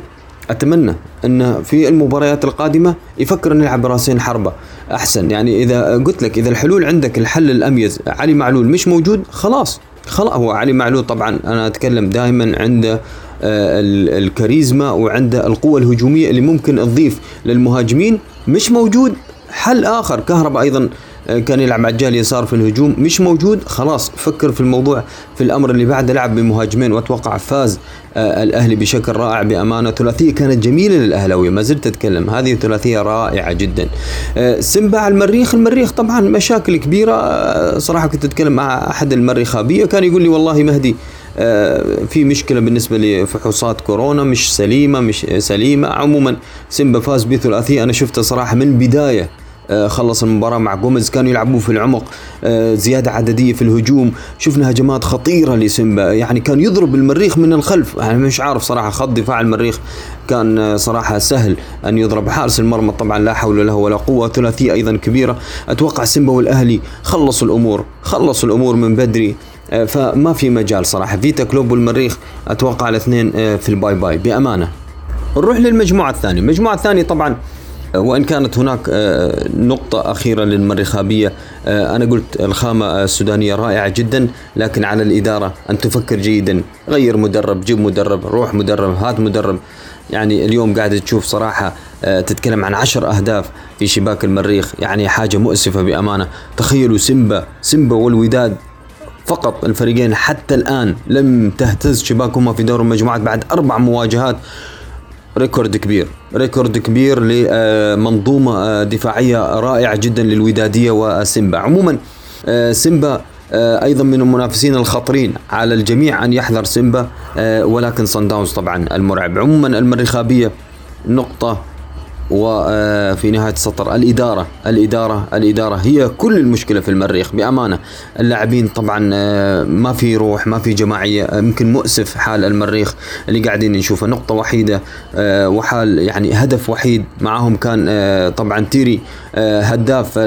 أتمنى أن في المباريات القادمة يفكر انه يلعب براسين حربة أحسن. يعني إذا قلت لك إذا الحلول عندك الحل الأميز علي معلول مش موجود خلاص خلاص. هو علي معلول طبعا أنا أتكلم دائما عنده الكاريزما وعنده القوة الهجومية اللي ممكن تضيف للمهاجمين مش موجود. حل آخر كهرباء أيضا آه، كان يلعب على الجهة يسار في الهجوم مش موجود. خلاص فكر في الموضوع في الأمر اللي بعده لعب بمهاجمين وأتوقع فاز آه، الأهلي بشكل رائع بأمانة ثلاثية كانت جميلة للأهلاوية ما زلت أتكلم. هذه ثلاثية رائعة جدا. سمبا المريخ المريخ طبعا مشاكل كبيرة. صراحة كنت أتكلم مع أحد المريخابية كان يقول لي والله مهدي آه، في مشكلة بالنسبة لفحوصات كورونا مش سليمة مش سليمة. عموما سيمبا فاز بثلاثيه أنا شفته صراحة من البدايه آه، خلص المباراة مع جوميز كانوا يلعبون في العمق آه، زيادة عددية في الهجوم. شفنا هجمات خطيرة لسيمبا. يعني كان يضرب المريخ من الخلف. يعني مش عارف صراحة خط دفاع المريخ كان صراحة سهل أن يضرب. حارس المرمى طبعا لا حول له ولا قوة. ثلاثية أيضا كبيرة. أتوقع سيمبا والأهلي خلصوا الأمور خلصوا الأمور من بدري. آه، فما في مجال صراحة. فيتا كلوب والمريخ أتوقع الاثنين آه، في ال bye bye. بأمانة. نروح للمجموعة الثانية. المجموعة الثانية طبعا آه، وإن كانت هناك نقطة أخيرة للمريخابية أنا قلت الخامة السودانية رائعة جدا لكن على الإدارة أن تفكر جيدا. غير مدرب جيب مدرب روح مدرب هات مدرب. يعني اليوم قاعد تشوف صراحة تتكلم عن عشر أهداف في شباك المريخ. يعني حاجة مؤسفة بأمانة. تخيلوا سيمبا سيمبا والوداد فقط الفريقين حتى الآن لم تهتز شباكهما في دور المجموعات بعد أربع مواجهات. record كبير record كبير لمنظومة آه، دفاعية رائعة جدا للودادية وسيمبا. عموما آه، سيمبا آه، أيضا من المنافسين الخطرين على الجميع أن يحذر سيمبا ولكن صن داونز طبعا المرعب. عموما المريخ نقطة وفي نهاية السطر الإدارة الإدارة الإدارة هي كل المشكلة في المريخ بأمانة. اللاعبين طبعا آه، ما في روح ما في جماعية يمكن مؤسف حال المريخ اللي قاعدين نشوفه. نقطة وحيدة آه، وحال يعني هدف وحيد معهم كان آه، طبعا تيري هداف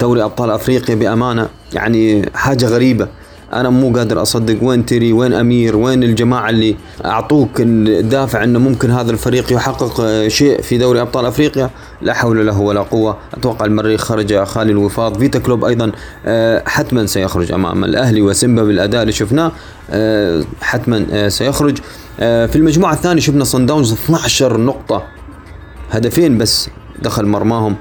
دوري أبطال أفريقيا بأمانة. يعني حاجة غريبة. أنا مو قادر أصدق وين تيري وين أمير وين الجماعة اللي أعطوك الدافع إنه ممكن هذا الفريق يحقق آه، شيء في دوري أبطال أفريقيا؟ لا حول له ولا قوة. أتوقع المريخ خرج خالي الوفاض. فيتا كلوب أيضا آه، حتما سيخرج أمام الأهلي وسيمبا بالأداء اللي شفناه. آه، حتما سيخرج. في المجموعة الثانية شفنا صن داونز 12 نقطة. هدفين بس دخل مرماهم.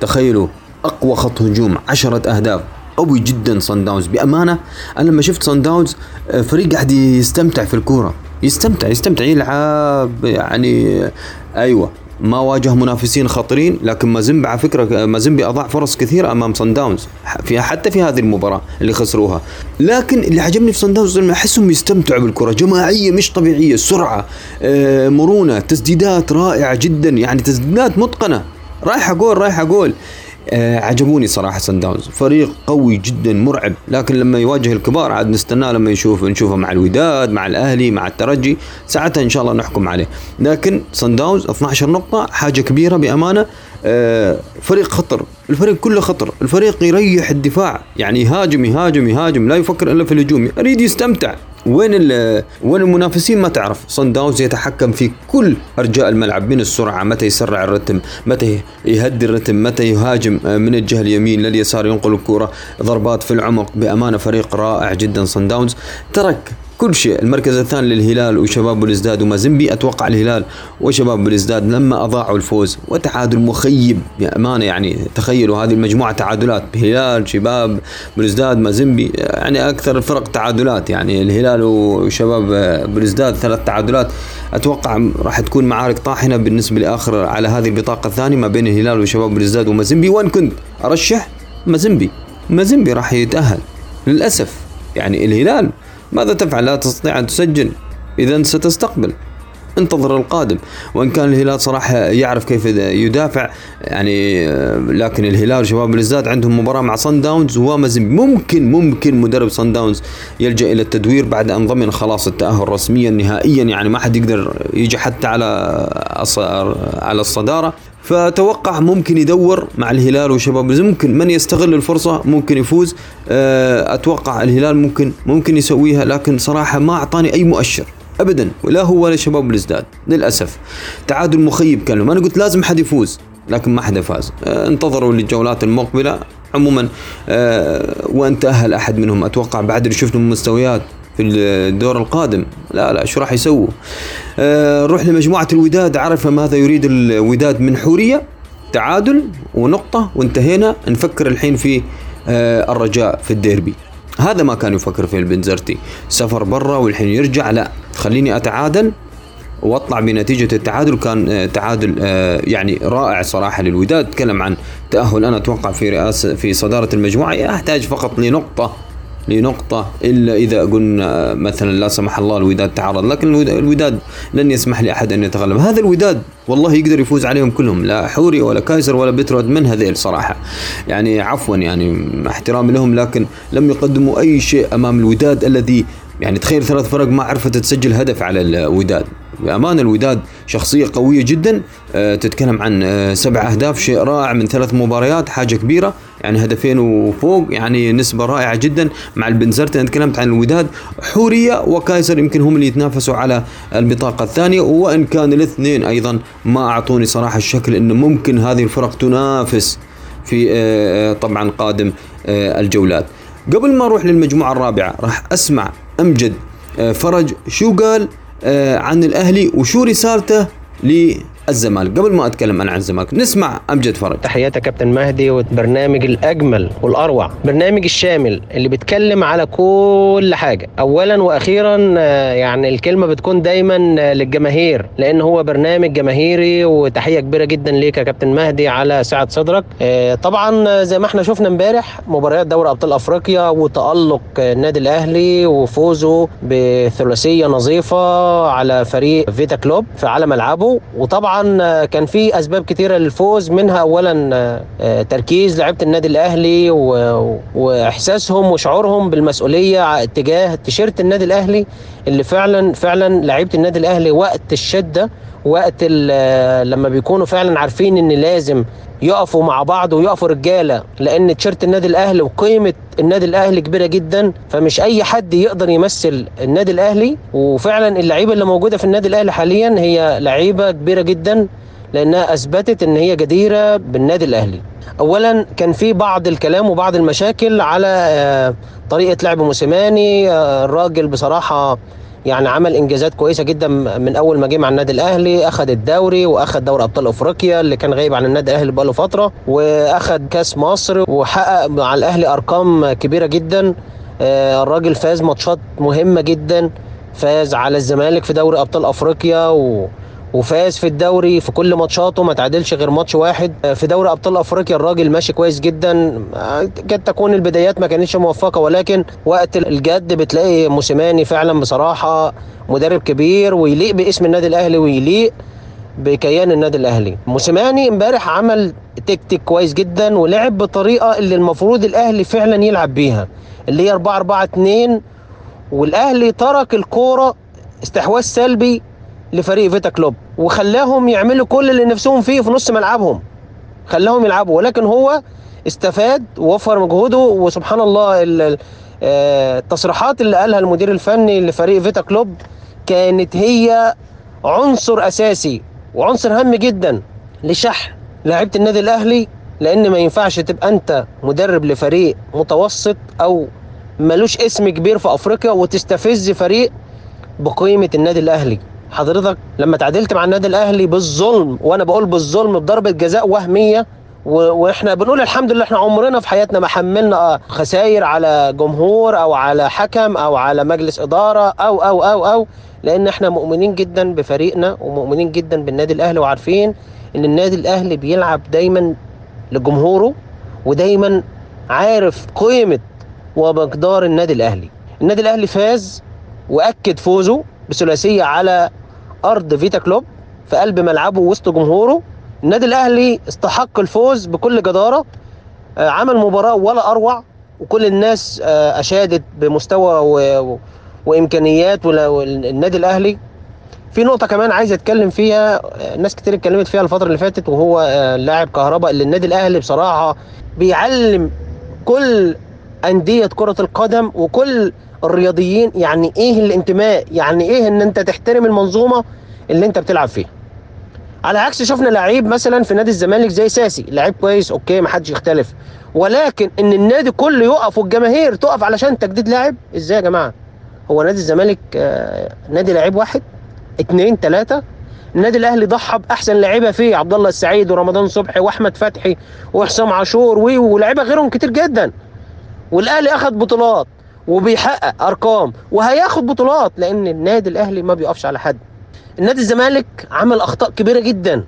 تخيلوا أقوى خط هجوم عشرة أهداف. قوي جدا صن داونز بأمانة أنا لما شفت صن داونز آه، فريق قاعد يستمتع في الكورة. يستمتع يستمتع يلعب يعني أيوه ما واجه منافسين خطرين لكن مازيمبي على فكرة مازيمبي أضاع فرص كثيرة أمام صن داونز في حتى في هذه المباراة اللي خسروها. لكن اللي عجبني في صن داونز أحسهم يستمتعوا بالكرة. جماعية مش طبيعية سرعة آه، مرونة تسديدات رائعة جدا يعني تسديدات متقنة. رايحة جول رايحة جول. آه عجبوني صراحة سان داونز فريق قوي جدا مرعب. لكن لما يواجه الكبار عاد نستناه لما يشوف نشوفه مع الوداد مع الأهلي مع الترجي. ساعتها إن شاء الله نحكم عليه. لكن سان داونز 12 نقطة حاجة كبيرة بأمانة. آه فريق خطر. الفريق كله خطر. الفريق يريح الدفاع. يعني يهاجم يهاجم يهاجم. لا يفكر إلا في الهجوم. يريد يستمتع. وين وين المنافسين ما تعرف. صن داونز يتحكم في كل أرجاء الملعب. من السرعة؟ متى يسرع الرتم؟ متى يهدي الرتم؟ متى يهاجم من الجهة اليمين لليسار؟ ينقل الكرة. ضربات في العمق. بأمانة فريق رائع جدا. صن داونز ترك كل شيء. المركز الثاني للهلال وشباب بلزداد ومازنبي أتوقع الهلال وشباب بلزداد لما أضاعوا الفوز. وتعادل مخيب. بامانه يعني تخيلوا هذه المجموعة تعادلات. هلال شباب بلزداد مازنبي يعني أكثر الفرق تعادلات. يعني الهلال وشباب بلزداد ثلاث تعادلات. أتوقع راح تكون معارك طاحنة بالنسبة لآخر على هذه البطاقة الثانية ما بين الهلال وشباب بلزداد ومازنبي وإن كنت أرشح مازنبي مازنبي راح يتأهل. للأسف يعني الهلال ماذا تفعل؟ لا تستطيع أن تسجل. إذا ستستقبل. انتظر القادم. وإن كان الهلال صراحة يعرف كيف يدافع يعني لكن الهلال وشباب الازداد عندهم مباراة مع صن داونز ومازن ممكن ممكن مدرب صن داونز يلجأ إلى التدوير بعد أن ضمن خلاص التأهل رسميا نهائيا يعني ما حد يقدر يجي حتى على على الصدارة. فتوقع ممكن يدور مع الهلال وشباب ممكن من يستغل الفرصة ممكن يفوز. آه، أتوقع الهلال ممكن ممكن يسويها لكن صراحة ما أعطاني أي مؤشر. ابدا ولا هو ولا شباب الإزداد للأسف. تعادل مخيب كان أنا قلت لازم حد يفوز لكن ما حدا فاز. آه، انتظروا للجولات المقبلة. عموما آه، وأن تأهل أحد منهم. أتوقع بعد اللي شفنا مستويات في الدور القادم. لا لا شو راح يسووا؟ آه نروح لمجموعة الوداد. عرف ماذا يريد الوداد من حورية؟ تعادل ونقطة وانتهينا. نفكر الحين في آه الرجاء في الديربي. هذا ما كان يفكر فيه البنزرتي سفر برا والحين يرجع. لا خليني أتعادل وأطلع بنتيجة التعادل. كان آه، تعادل آه، يعني رائع صراحة للوداد. تكلم عن تأهل. أنا أتوقع في رئاسه في صدارة المجموعة. يحتاج فقط لنقطة. لنقطة إلا إذا قلنا مثلا لا سمح الله الوداد تعرض لكن الوداد لن يسمح لأحد أن يتغلب. هذا الوداد والله يقدر يفوز عليهم كلهم لا حوري ولا كايزر ولا بترود من هذيل صراحة. يعني عفوا يعني احترامي لهم لكن لم يقدموا أي شيء أمام الوداد الذي يعني تخيل ثلاث فرق ما عرفت تسجل هدف على الوداد. بأمانة الوداد شخصية قوية جدا أه تتكلم عن أه سبع أهداف شيء رائع من ثلاث مباريات حاجة كبيرة. يعني هدفين وفوق يعني نسبة رائعة جدا مع البنزرت أنا تكلمت عن الوداد حورية وكايسر يمكن هم اللي يتنافسوا على البطاقة الثانية وإن كان الاثنين أيضا ما أعطوني صراحة الشكل أنه ممكن هذه الفرق تنافس في أه طبعا قادم أه الجولات. قبل ما أروح للمجموعة الرابعة راح أسمع أمجد آه، فرج شو قال آه، عن الأهلي وشو رسالته الزمالك. قبل ما أتكلم أنا عن الزمالك نسمع أمجد فرج. تحياتي كابتن مهدي والبرنامج الأجمل والأروع. برنامج الشامل اللي بيتكلم على كل حاجة. اولا وأخيرا آه، يعني الكلمة بتكون دايما للجماهير لأن هو برنامج جماهيري وتحية كبيرة جدا ليك يا كابتن مهدي على سعه صدرك. آه، طبعا زي ما إحنا شفنا امبارح مباريات دوري أبطال أفريقيا وتألق النادي الأهلي وفوزه بثلاثية نظيفة على فريق فيتا كلوب في على ملعبه وطبعا طبعا آه، كان في أسباب كثيره للفوز منها اولا آه، آه، تركيز لعيبة النادي الأهلي وإحساسهم وشعورهم بالمسؤولية تجاه تيشيرت النادي الأهلي اللي فعلا فعلا لعيبة النادي الأهلي وقت الشدة وقت لما بيكونوا فعلا عارفين إن لازم يقفوا مع بعض ويقفوا رجالة لأن تيشيرت النادي الأهلي وقيمة النادي الأهلي كبيرة جدا فمش أي حد يقدر يمثل النادي الأهلي. وفعلا اللعيبة اللي موجودة في النادي الأهلي حاليا هي لعيبة كبيرة جدا لأنها أثبتت إن هي جديرة بالنادي الأهلي. اولا كان في بعض الكلام وبعض المشاكل على آه، طريقة لعب موسيماني آه، الراجل بصراحة يعني عمل إنجازات كويسة جدا من أول ما جه مع النادي الأهلي اخذ الدوري واخذ دوري أبطال أفريقيا اللي كان غايب عن النادي الأهلي بقاله فترة واخذ كأس مصر وحقق مع الأهلي أرقام كبيرة جدا. آه، الراجل فاز ماتشات مهمة جدا فاز على الزمالك في دوري أبطال أفريقيا و... وفاز في الدوري في كل ماتشاته ما تعادلش غير ماتش واحد. في دوري أبطال أفريقيا الراجل ماشي كويس جدا. قد تكون البدايات ما كانتش موفقة ولكن وقت الجد بتلاقي موسيماني فعلا بصراحة مدرب كبير ويليق باسم النادي الأهلي ويليق بكيان النادي الأهلي. موسيماني امبارح عمل تكتيك كويس جدا ولعب بالطريقة اللي المفروض الأهلي فعلا يلعب بيها اللي هي 4 4 2 والأهلي ترك الكورة استحواذ سلبي لفريق فيتا كلوب. وخلاهم يعملوا كل اللي نفسهم فيه في نص ملعبهم. خلاهم يلعبوا. ولكن هو استفاد ووفر مجهوده. وسبحان الله ال- ال- آه، التصريحات اللي قالها المدير الفني لفريق فيتا كلوب كانت هي عنصر أساسي وعنصر هام جدا لشحن لاعيبة النادي الأهلي. لأن ما ينفعش تبقى أنت مدرب لفريق متوسط أو ملوش اسم كبير في أفريقيا وتستفز فريق بقيمة النادي الأهلي. حضرتك لما تعادلت مع النادي الأهلي بالظلم وأنا بقول بالظلم بضربة جزاء وهمية. وإحنا بنقول الحمد لله إحنا عمرنا في حياتنا ما حملنا خسائر على جمهور أو على حكم أو على مجلس إدارة أو أو أو أو لأن إحنا مؤمنين جدا بفريقنا ومؤمنين جدا بالنادي الأهلي وعارفين إن النادي الأهلي بيلعب دايما لجمهوره ودايما عارف قيمة ومقدار النادي الأهلي النادي الأهلي فاز وأكد فوزه بثلاثية على أرض فيتا كلوب في قلب ملعبه وسط جمهوره. النادي الأهلي استحق الفوز بكل جدارة. آه، عمل مباراة ولا أروع وكل الناس آه، أشادت بمستوى و... وإمكانيات والنادي الأهلي. في نقطة كمان عايز أتكلم فيها آه، ناس كتير اتكلمت فيها الفترة اللي فاتت وهو لاعب كهرباء اللي النادي الأهلي بصراحة بيعلم كل أندية كرة القدم وكل الرياضيين يعني إيه الانتماء؟ يعني إيه إن أنت تحترم المنظومة اللي أنت بتلعب فيها؟ على عكس شفنا لعيب مثلا في نادي الزمالك زي ساسي لعيب كويس أوكي ما حدش يختلف. ولكن إن النادي كله يقف والجماهير تقف علشان تجديد لاعب إزاي يا جماعة؟ هو نادي الزمالك آه، نادي لعيب واحد اتنين تلاتة. النادي الأهلي ضحى بأحسن لعيبة فيه عبد الله السعيد ورمضان صبحي وأحمد فتحي وحسام عاشور ولاعيبه غيرهم كتير جدا. والأهلي أخذ بطولات. وبيحقق أرقام وهياخد بطولات لأن النادي الأهلي ما بيقفش على حد. النادي الزمالك عمل أخطاء كبيرة جدا.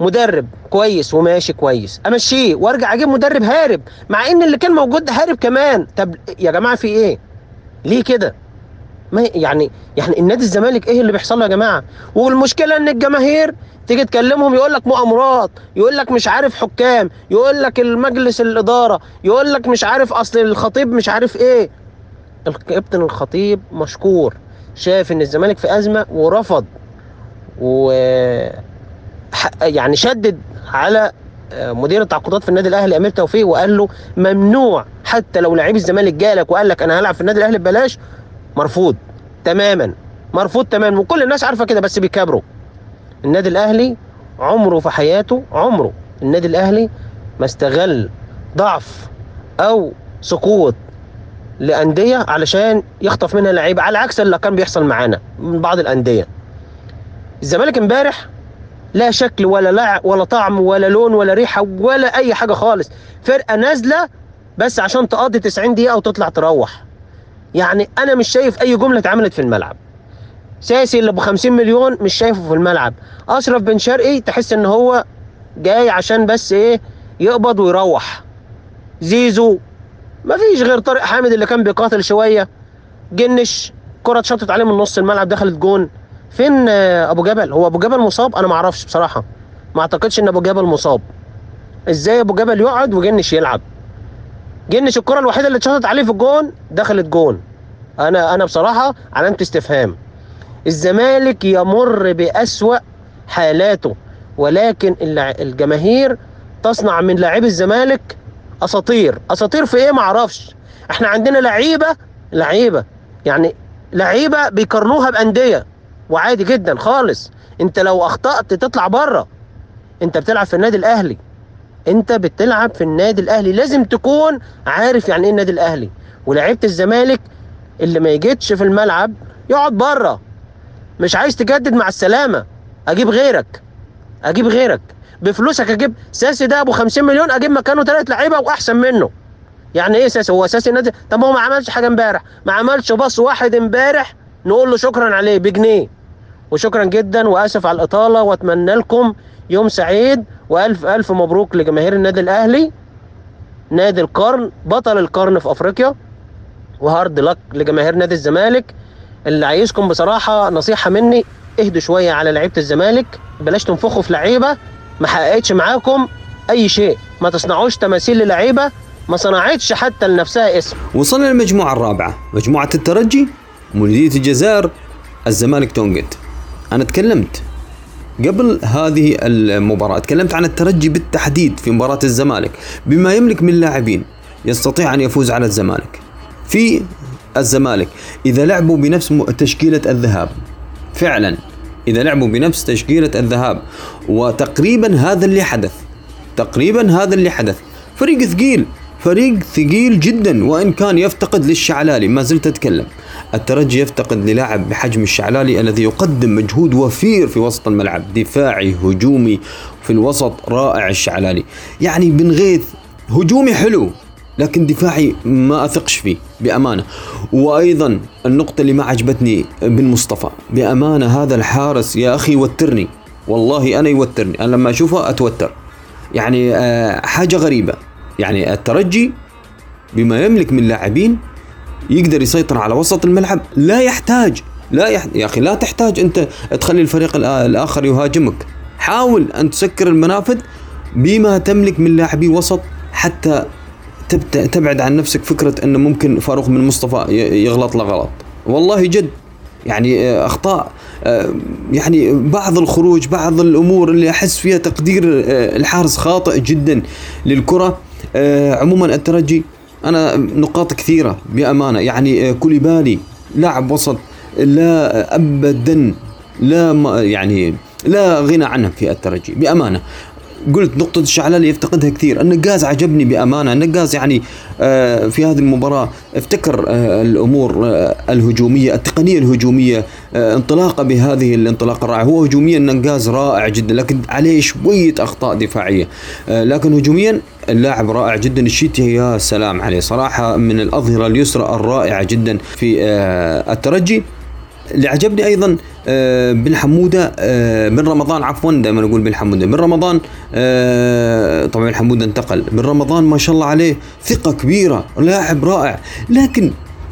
مدرب كويس وماشي كويس. أمشيه وأرجع أجيب مدرب هارب مع إن اللي كان موجود ده هارب كمان. طب يا جماعة في إيه؟ ليه كده؟ ما يعني يعني النادي الزمالك إيه اللي بيحصل له يا جماعة؟ والمشكلة إن الجماهير تيجي تكلمهم يقول لك مؤامرات يقول لك مش عارف حكام يقول لك المجلس الإدارة يقول لك مش عارف أصل الخطيب مش عارف إيه. الكابتن الخطيب مشكور شاف إن الزمالك في أزمة ورفض و يعني شدد على آه، مدير التعاقدات في النادي الأهلي أمير توفيق وقال له ممنوع حتى لو لعيب الزمالك جالك وقال لك أنا هلعب في النادي الأهلي ببلاش مرفوض تماما مرفوض تماما وكل الناس عارفة كده بس بيكابروا. النادي الأهلي عمره في حياته عمره النادي الأهلي ما استغل ضعف أو سقوط لأندية علشان يخطف منها لعيبة على عكس اللي كان بيحصل معانا من بعض الأندية. الزمالك امبارح لا شكل ولا لع ولا طعم ولا لون ولا ريحة ولا أي حاجة خالص. فرقة نازلة بس عشان تقضي 90 دقيقة وتطلع تروح. يعني أنا مش شايف أي جملة اتعملت في الملعب. ساسي اللي ب 50 مليون مش شايفه في الملعب. أشرف بن شرقي تحس إن هو جاي عشان بس إيه يقبض ويروح. زيزو ما فيش غير طارق حامد اللي كان بيقاتل شوية. جنش كرة اتشطت عليه من نص الملعب دخلت جون. فين آه، أبو جبل؟ هو أبو جبل مصاب؟ أنا ما أعرفش بصراحة. ما أعتقدش إن أبو جبل مصاب. إزاي أبو جبل يقعد وجنش يلعب؟ جنش الكرة الوحيدة اللي اتشطت عليه في الجون دخلت جون. أنا أنا بصراحة علامة استفهام. الزمالك يمر بأسوأ حالاته ولكن الجماهير تصنع من لاعبي الزمالك أساطير. أساطير في إيه؟ معرفش إحنا عندنا لعيبة لعيبة. يعني لعيبة بيقارنوها بأندية. وعادي جدا خالص. أنت لو أخطأت تطلع بره. أنت بتلعب في النادي الأهلي. أنت بتلعب في النادي الأهلي. لازم تكون عارف يعني إيه النادي الأهلي. ولعيبة الزمالك اللي ما يجيتش في الملعب يقعد بره. مش عايز تجدد مع السلامة. أجيب غيرك. أجيب غيرك. بفلوسك أجيب ساسي ده ابو 50 مليون أجيب مكانه ثلاث لعيبة وأحسن منه. يعني إيه ساسي؟ هو ساسي النادي طب هو ما عملش حاجة امبارح؟ ما عملش باص واحد امبارح نقول له شكرا عليه بجنيه. وشكرا جدا وأسف على الإطالة وأتمنى لكم يوم سعيد وألف ألف مبروك لجماهير النادي الأهلي. نادي القرن بطل القرن في أفريقيا. وهارد لك لجماهير نادي الزمالك. اللي عايزكم بصراحة نصيحة مني اهدوا شوية على لعيبة الزمالك. بلاش تنفخوا في لعيبة. ما حققتش معاكم أي شيء. ما تصنعوش تماثيل للعيبة ما صنعتش حتى لنفسها اسم. وصلنا للمجموعة الرابعة. مجموعة الترجي مولوديه الجزائر الزمالك تونجت أنا تكلمت قبل هذه المباراة تكلمت عن الترجي بالتحديد في مباراة الزمالك بما يملك من لاعبين يستطيع أن يفوز على الزمالك. في الزمالك إذا لعبوا بنفس تشكيلة الذهاب. فعلا إذا لعبوا بنفس تشكيلة الذهاب. وتقريبا هذا اللي حدث. تقريبا هذا اللي حدث. فريق ثقيل. فريق ثقيل جدا. وإن كان يفتقد للشعلالي ما زلت أتكلم. الترجي يفتقد للاعب بحجم الشعلالي الذي يقدم مجهود وفير في وسط الملعب. دفاعي هجومي في الوسط رائع الشعلالي. يعني بن غيث هجومي حلو. لكن دفاعي ما أثقش فيه بأمانة. وأيضا النقطة اللي ما عجبتني بن مصطفى بأمانة هذا الحارس يا أخي يوترني. والله أنا يوترني أنا لما أشوفه أتوتر. يعني آه، حاجة غريبة. يعني الترجي بما يملك من لاعبين يقدر يسيطر على وسط الملعب لا يحتاج لا يح... يا أخي لا تحتاج أنت تخلي الفريق الآخر يهاجمك. حاول أن تسكر المنافذ بما تملك من لاعبي وسط حتى تبعد عن نفسك فكرة إنه ممكن فاروق بن مصطفى يغلط له غلط. والله جد. يعني آه، أخطاء آه، يعني بعض الخروج بعض الأمور اللي أحس فيها تقدير آه، الحارس خاطئ جدا للكرة. عموما الترجي أنا نقاط كثيرة بأمانة. يعني كوليبالي لاعب وسط لا ابدا لا يعني لا غنى عنه في الترجي بأمانة. قلت نقطة الشعلالي يفتقدها كثير. النقاز عجبني بأمانة. النقاز يعني آه، في هذه المباراة افتكر آه، الأمور آه، الهجومية التقنية الهجومية انطلاقة بهذه الانطلاقة الرائعة. هو هجوميا نقاز رائع جدا لكن عليه شوية أخطاء دفاعية. لكن هجوميا اللاعب رائع جدا. الشيتي يا سلام عليه. صراحة من الأظهرة اليسرى الرائعة جدا في الترجي. اللي عجبني أيضا آه، بن حمودة آه، بن رمضان عفوا دائما أقول بن حمودة بن رمضان آه، طبعا بن حمودة انتقل بن رمضان ما شاء الله عليه ثقة كبيرة لاعب رائع لكن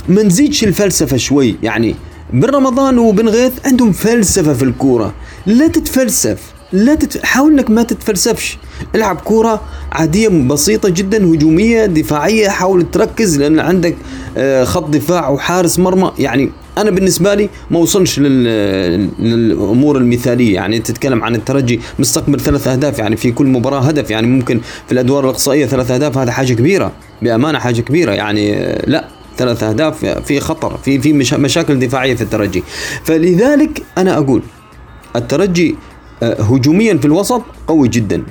ما نزيدش الفلسفة شوي يعني بن رمضان وبن غيث عندهم فلسفة في الكورة لا تتفلسف لا تت... حاول إنك ما تتفلسفش العب كورة عادية بسيطة جدا هجومية دفاعية حاول تركز لأن عندك خط دفاع وحارس مرمى يعني أنا بالنسبة لي ما وصلش لل... للأمور المثالية. يعني تتكلم عن الترجي مستقبل ثلاث أهداف. يعني في كل مباراة هدف. يعني ممكن في الأدوار الأقصائية ثلاث أهداف هذا حاجة كبيرة. بأمانة حاجة كبيرة. يعني لا ثلاث أهداف في خطر في في مشاكل دفاعية في الترجي. فلذلك أنا أقول الترجي آه، هجوميا في الوسط قوي جدا.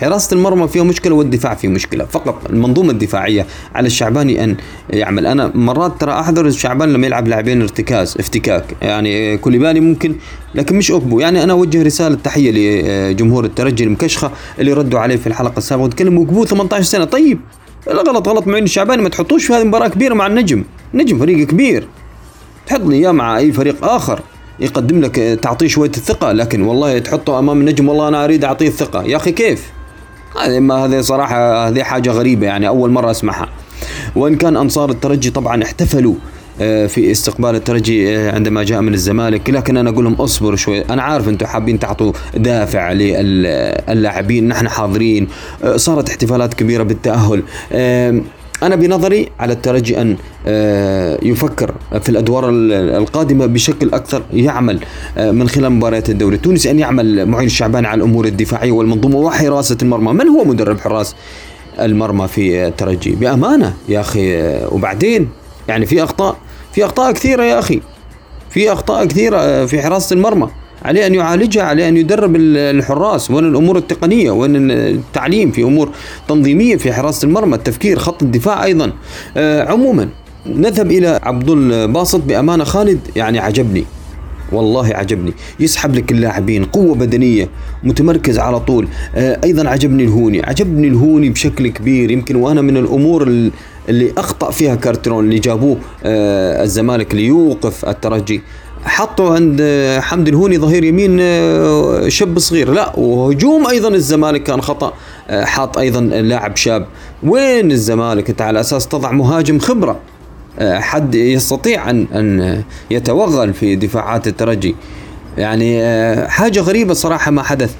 حراسة المرمى فيها مشكلة والدفاع فيه مشكلة. فقط المنظومة الدفاعية على الشعباني أن يعمل. أنا مرات ترى أحضر الشعبان لما يلعب لاعبين ارتكاز افتكاك. يعني كوليبالي ممكن لكن مش أكبو يعني أنا أوجه رسالة تحية لجمهور الترجي المكشخة اللي ردوا عليه في الحلقة السابقة وتكلموا أكبو 18 سنة. طيب غلط غلط. معين الشعباني ما تحطوش في هذه المباراة كبيرة مع النجم. نجم فريق كبير. تحط لي إياه مع أي فريق آخر. يقدم لك تعطيه شوية الثقة لكن والله تحطه أمام النجم والله أنا أريد أعطيه الثقة. يا أخي كيف؟ هذه ما هذه صراحة هذه حاجة غريبة يعني أول مرة أسمعها. وإن كان أنصار الترجي طبعا احتفلوا آه، في استقبال الترجي آه، عندما جاء من الزمالك. لكن أنا أقول لهم اصبروا شوي. أنا عارف أنتم حابين تعطوا دافع للاعبين نحن حاضرين. آه، صارت احتفالات كبيرة بالتأهل. أنا بنظري على الترجي أن آه، يفكر في الأدوار القادمة بشكل أكثر يعمل آه، من خلال مباريات الدوري التونسي أن يعمل معين الشعبان على الأمور الدفاعية والمنظومة وحراسة المرمى. من هو مدرب حراس المرمى في الترجي؟ بأمانة يا أخي آه، وبعدين؟ يعني في أخطاء في أخطاء كثيرة يا أخي في أخطاء كثيرة في حراسة المرمى. عليه أن يعالجها عليه أن يدرب الحراس وين الأمور التقنية وين التعليم في أمور تنظيمية في حراسة المرمى التفكير خط الدفاع أيضا. آه عموما نذهب إلى عبد الباسط بأمانة خالد يعني عجبني والله عجبني. يسحب لك اللاعبين قوة بدنية متمركز على طول. آه أيضا عجبني الهوني عجبني الهوني بشكل كبير. يمكن وأنا من الأمور اللي أخطأ فيها كارترون اللي جابوه آه الزمالك ليوقف الترجي. حطوا عند حمد الهوني ظهير يمين آه، شاب صغير. لا وهجوم أيضا الزمالك كان خطأ. آه، حاط أيضا لاعب شاب. وين الزمالك؟ انت على أساس تضع مهاجم خبرة. آه، حد يستطيع أن أن يتوغل في دفاعات الترجي. يعني حاجة غريبة صراحة ما حدث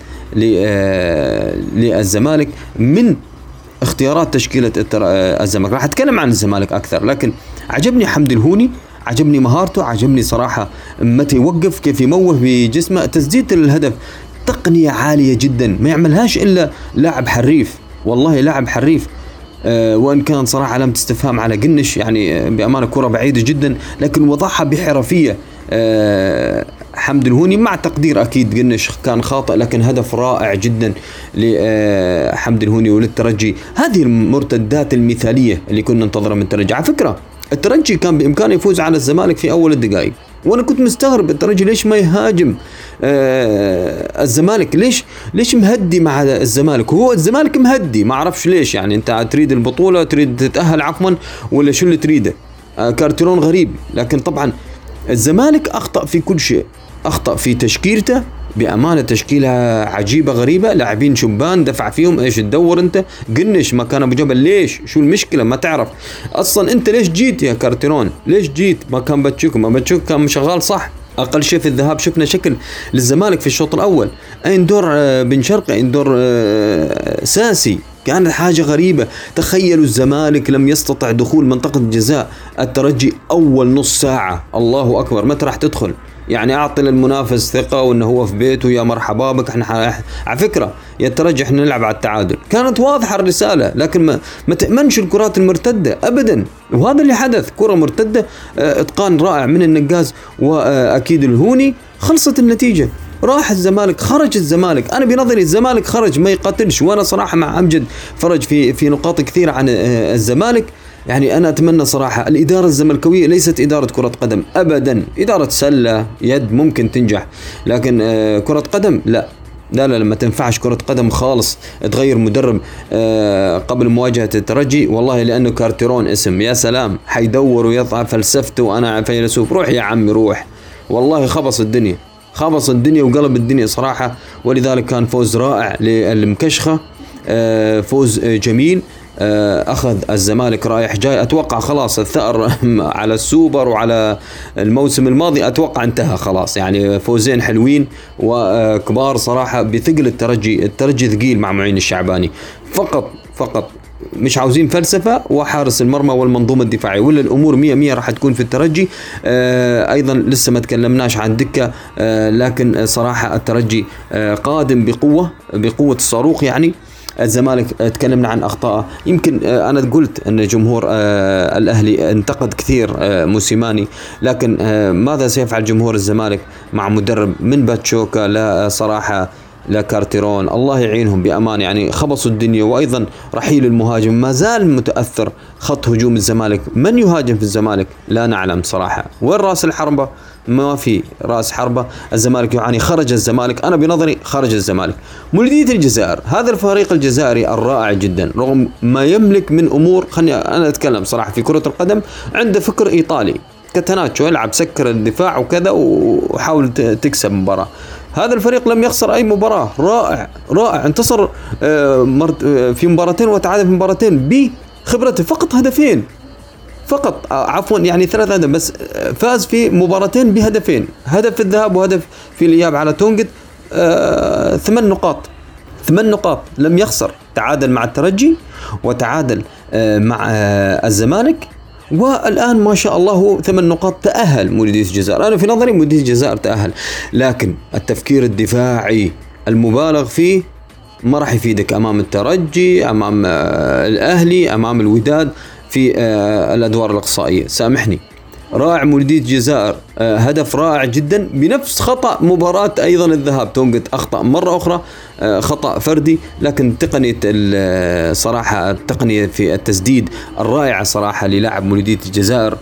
للزمالك من اختيارات تشكيلة الزمالك. راح أتكلم عن الزمالك أكثر لكن عجبني حمد الهوني عجبني مهارته عجبني صراحة متى يوقف كيف يموه بجسمه تسديد الهدف تقنية عالية جدا ما يعملهاش إلا لاعب حريف. والله لاعب حريف أه وإن كان صراحة علامه استفهام على قنش يعني آه، بأمانة كرة بعيدة جدا لكن وضعها بحرفية أه حمد الهوني مع تقدير أكيد قنش كان خاطئ لكن هدف رائع جدا لحمد آه، الهوني وللترجي. هذه المرتدات المثالية اللي كنا ننتظرها من الترجي على فكرة الترجي كان بإمكانه يفوز على الزمالك في أول الدقائق. وأنا كنت مستغرب الترجي ليش ما يهاجم آه الزمالك؟ ليش ليش مهدي مع الزمالك؟ هو الزمالك مهدي ما أعرفش ليش. يعني أنت تريد البطولة تريد تتأهل عفوا ولا شو اللي تريده؟ آه كارتيرون غريب. لكن طبعا الزمالك أخطأ في كل شيء. أخطأ في تشكيلته بأمانة تشكيلة عجيبة غريبة. لاعبين شبان دفع فيهم إيش تدور أنت؟ قنش مكان أبو جبل. ليش؟ شو المشكلة؟ ما تعرف. أصلا أنت ليش جيت يا كارتيرون؟ ليش جيت؟ ما كان باتشيكو ما باتشيكو كان شغال صح. أقل شيء في الذهاب شفنا شكل للزمالك في الشوط الأول. أين دور آه، بن شرقي؟ أين دور آه، ساسي؟ كانت حاجة غريبة. تخيلوا الزمالك لم يستطع دخول منطقة الجزاء. الترجي أول نص ساعة. الله أكبر. متى راح تدخل؟ يعني أعطي للمنافس ثقة وإنه هو في بيته يا مرحبا بك إحنا على فكرة يا الترجي إحنا نلعب على التعادل. كانت واضحة الرسالة لكن ما, ما تامنش الكرات المرتدة ابدا. وهذا اللي حدث كرة مرتدة آه إتقان رائع من النقاز وأكيد الهوني. خلصت النتيجة. راح الزمالك خرج الزمالك. أنا بنظري الزمالك خرج ما يقاتلش. وأنا صراحة مع أمجد فرج في في نقاط كثيرة عن آه الزمالك. يعني أنا أتمنى صراحة الإدارة الزملكاوية ليست إدارة كرة قدم ابدا. إدارة سلة يد ممكن تنجح لكن آه، كرة قدم لا. لا لا ما تنفعش كرة قدم خالص تغير مدرب آه قبل مواجهة الترجي. والله لأنه كارتيرون اسم. يا سلام حيدور ويطلع فلسفته وأنا فيلسوف. روح يا عمي روح. والله خبص الدنيا خبص الدنيا وقلب الدنيا صراحة. ولذلك كان فوز رائع للمكشخة آه فوز جميل. أخذ الزمالك رايح جاي. أتوقع خلاص الثأر على السوبر وعلى الموسم الماضي أتوقع انتهى خلاص. يعني فوزين حلوين وكبار صراحة بثقل الترجي الترجي ثقيل مع معين الشعباني. فقط فقط مش عاوزين فلسفة وحارس المرمى والمنظومة الدفاعية. ولا الأمور مية مية راح تكون في الترجي. آه أيضا لسه ما تكلمناش عن دكة آه لكن صراحة الترجي آه قادم بقوة بقوة الصاروخ يعني. الزمالك تكلمنا عن اخطائه يمكن آه، أنا قلت أن جمهور آه، الأهلي انتقد كثير آه، موسيماني. لكن ماذا سيفعل جمهور الزمالك مع مدرب من باتشوكا لا صراحة لا كارتيرون؟ الله يعينهم بأمان. يعني خبصوا الدنيا وأيضا رحيل المهاجم. ما زال متأثر خط هجوم الزمالك. من يهاجم في الزمالك؟ لا نعلم صراحة. وين رأس الحربة؟ ما في رأس حربة. الزمالك يعاني. خرج الزمالك. أنا بنظري خرج الزمالك. مولودية الجزائر. هذا الفريق الجزائري الرائع جدا رغم ما يملك من أمور. خلني أنا أتكلم صراحة في كرة القدم. عنده فكر إيطالي. كتناتشو العب سكر الدفاع وكذا وحاول تكسب مباراة. هذا الفريق لم يخسر أي مباراة. رائع. رائع. انتصر آه، آه، في مباراتين وتعادل في مباراتين بخبرته. فقط هدفين. فقط آه، عفوا يعني ثلاث اهداف بس آه، فاز في مباراتين بهدفين هدف في الذهاب وهدف في الإياب على تونجت آه ثمان نقاط ثمان نقاط لم يخسر تعادل مع الترجي وتعادل آه، مع آه، الزمالك والآن ما شاء الله ثمان نقاط تأهل مولوديه الجزائر. أنا في نظري مولوديه الجزائر تأهل لكن التفكير الدفاعي المبالغ فيه ما راح يفيدك أمام الترجي أمام آه، الأهلي أمام الوداد. في آه، الأدوار الأقصائية. سامحني. رائع مولودية الجزائر آه، هدف رائع جدا. بنفس خطأ مباراة أيضا الذهاب. تونجت أخطأ مرة أخرى آه، خطأ فردي لكن تقنية صراحة التقنية في التسديد الرائعة صراحة للاعب مولودية الجزائر.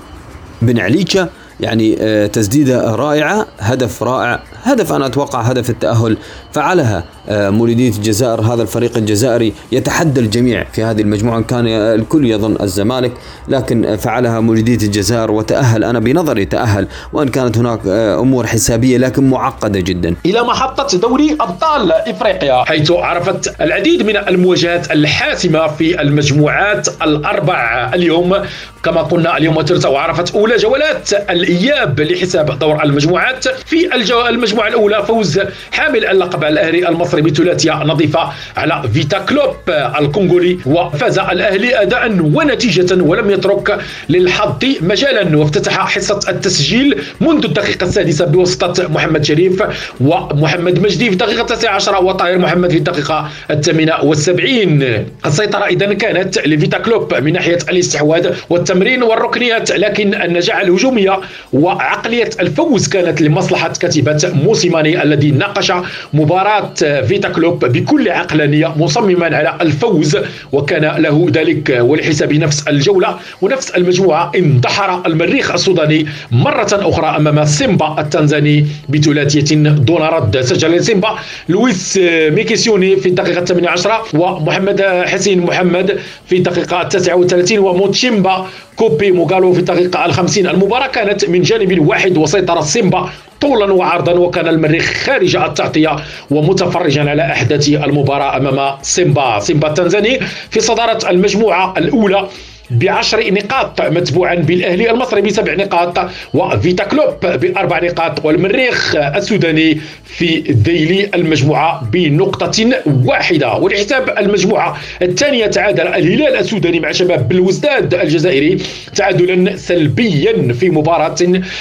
بن عليتشا يعني تسديدة رائعة هدف رائع. هدف أنا أتوقع هدف التأهل فعلها آه، مولوديه الجزائر هذا الفريق الجزائري يتحدى الجميع في هذه المجموعة كان الكل يظن الزمالك لكن فعلها مولوديه الجزائر وتأهل. أنا بنظري تأهل وإن كانت هناك آه، أمور حسابية لكن معقدة جدا. إلى محطة دوري أبطال إفريقيا حيث عرفت العديد من المواجهات الحاسمة في المجموعات الأربع اليوم. كما قلنا اليوم الثلاثاء وعرفت أولى جولات الإياب لحساب دور المجموعات في الجو المجموعة الأولى فوز حامل اللقب الأهلي المصري بثلاثية نظيفة على فيتا كلوب الكونغولي وفاز الأهلي اداء ونتيجة ولم يترك للحظ مجالا. وافتتح حصة التسجيل منذ الدقيقة السادسة بواسطة محمد شريف ومحمد مجدي في الدقيقه التاسعه عشره وطاهر محمد في الدقيقة الثامنة والسبعين. السيطرة اذا كانت لفيتا كلوب من ناحية الاستحواذ والتمرين والركنيات لكن النجاعة الهجومية وعقلية الفوز كانت لمصلحة كتيبة موسيماني الذي ناقش مباراة فيتا كلوب بكل عقلانية مصمما على الفوز وكان له ذلك ولحساب نفس الجولة ونفس المجموعة اندحر المريخ السوداني مرة أخرى أمام سيمبا التنزاني بثلاثية دون رد سجل سيمبا لويس ميكيسيوني في الدقيقة 18 ومحمد حسين محمد في الدقيقة 39 وموتشيمبا كوبي موغالو في الدقيقة الخمسين. المباراة كانت من جانب واحد وسيطر سيمبا طولا وعرضا وكان المريخ خارج التغطية ومتفرجا على أحداث المباراة أمام سيمبا. سيمبا التنزاني في صدارة المجموعة الأولى بعشر نقاط متبوعا بالأهلي المصري بسبع نقاط وفيتا كلوب بأربع نقاط والمريخ السوداني في ذيل المجموعة بنقطة واحدة. ولحساب المجموعة الثانية تعادل الهلال السوداني مع شباب بلوزداد الجزائري تعادلا سلبيا في مباراة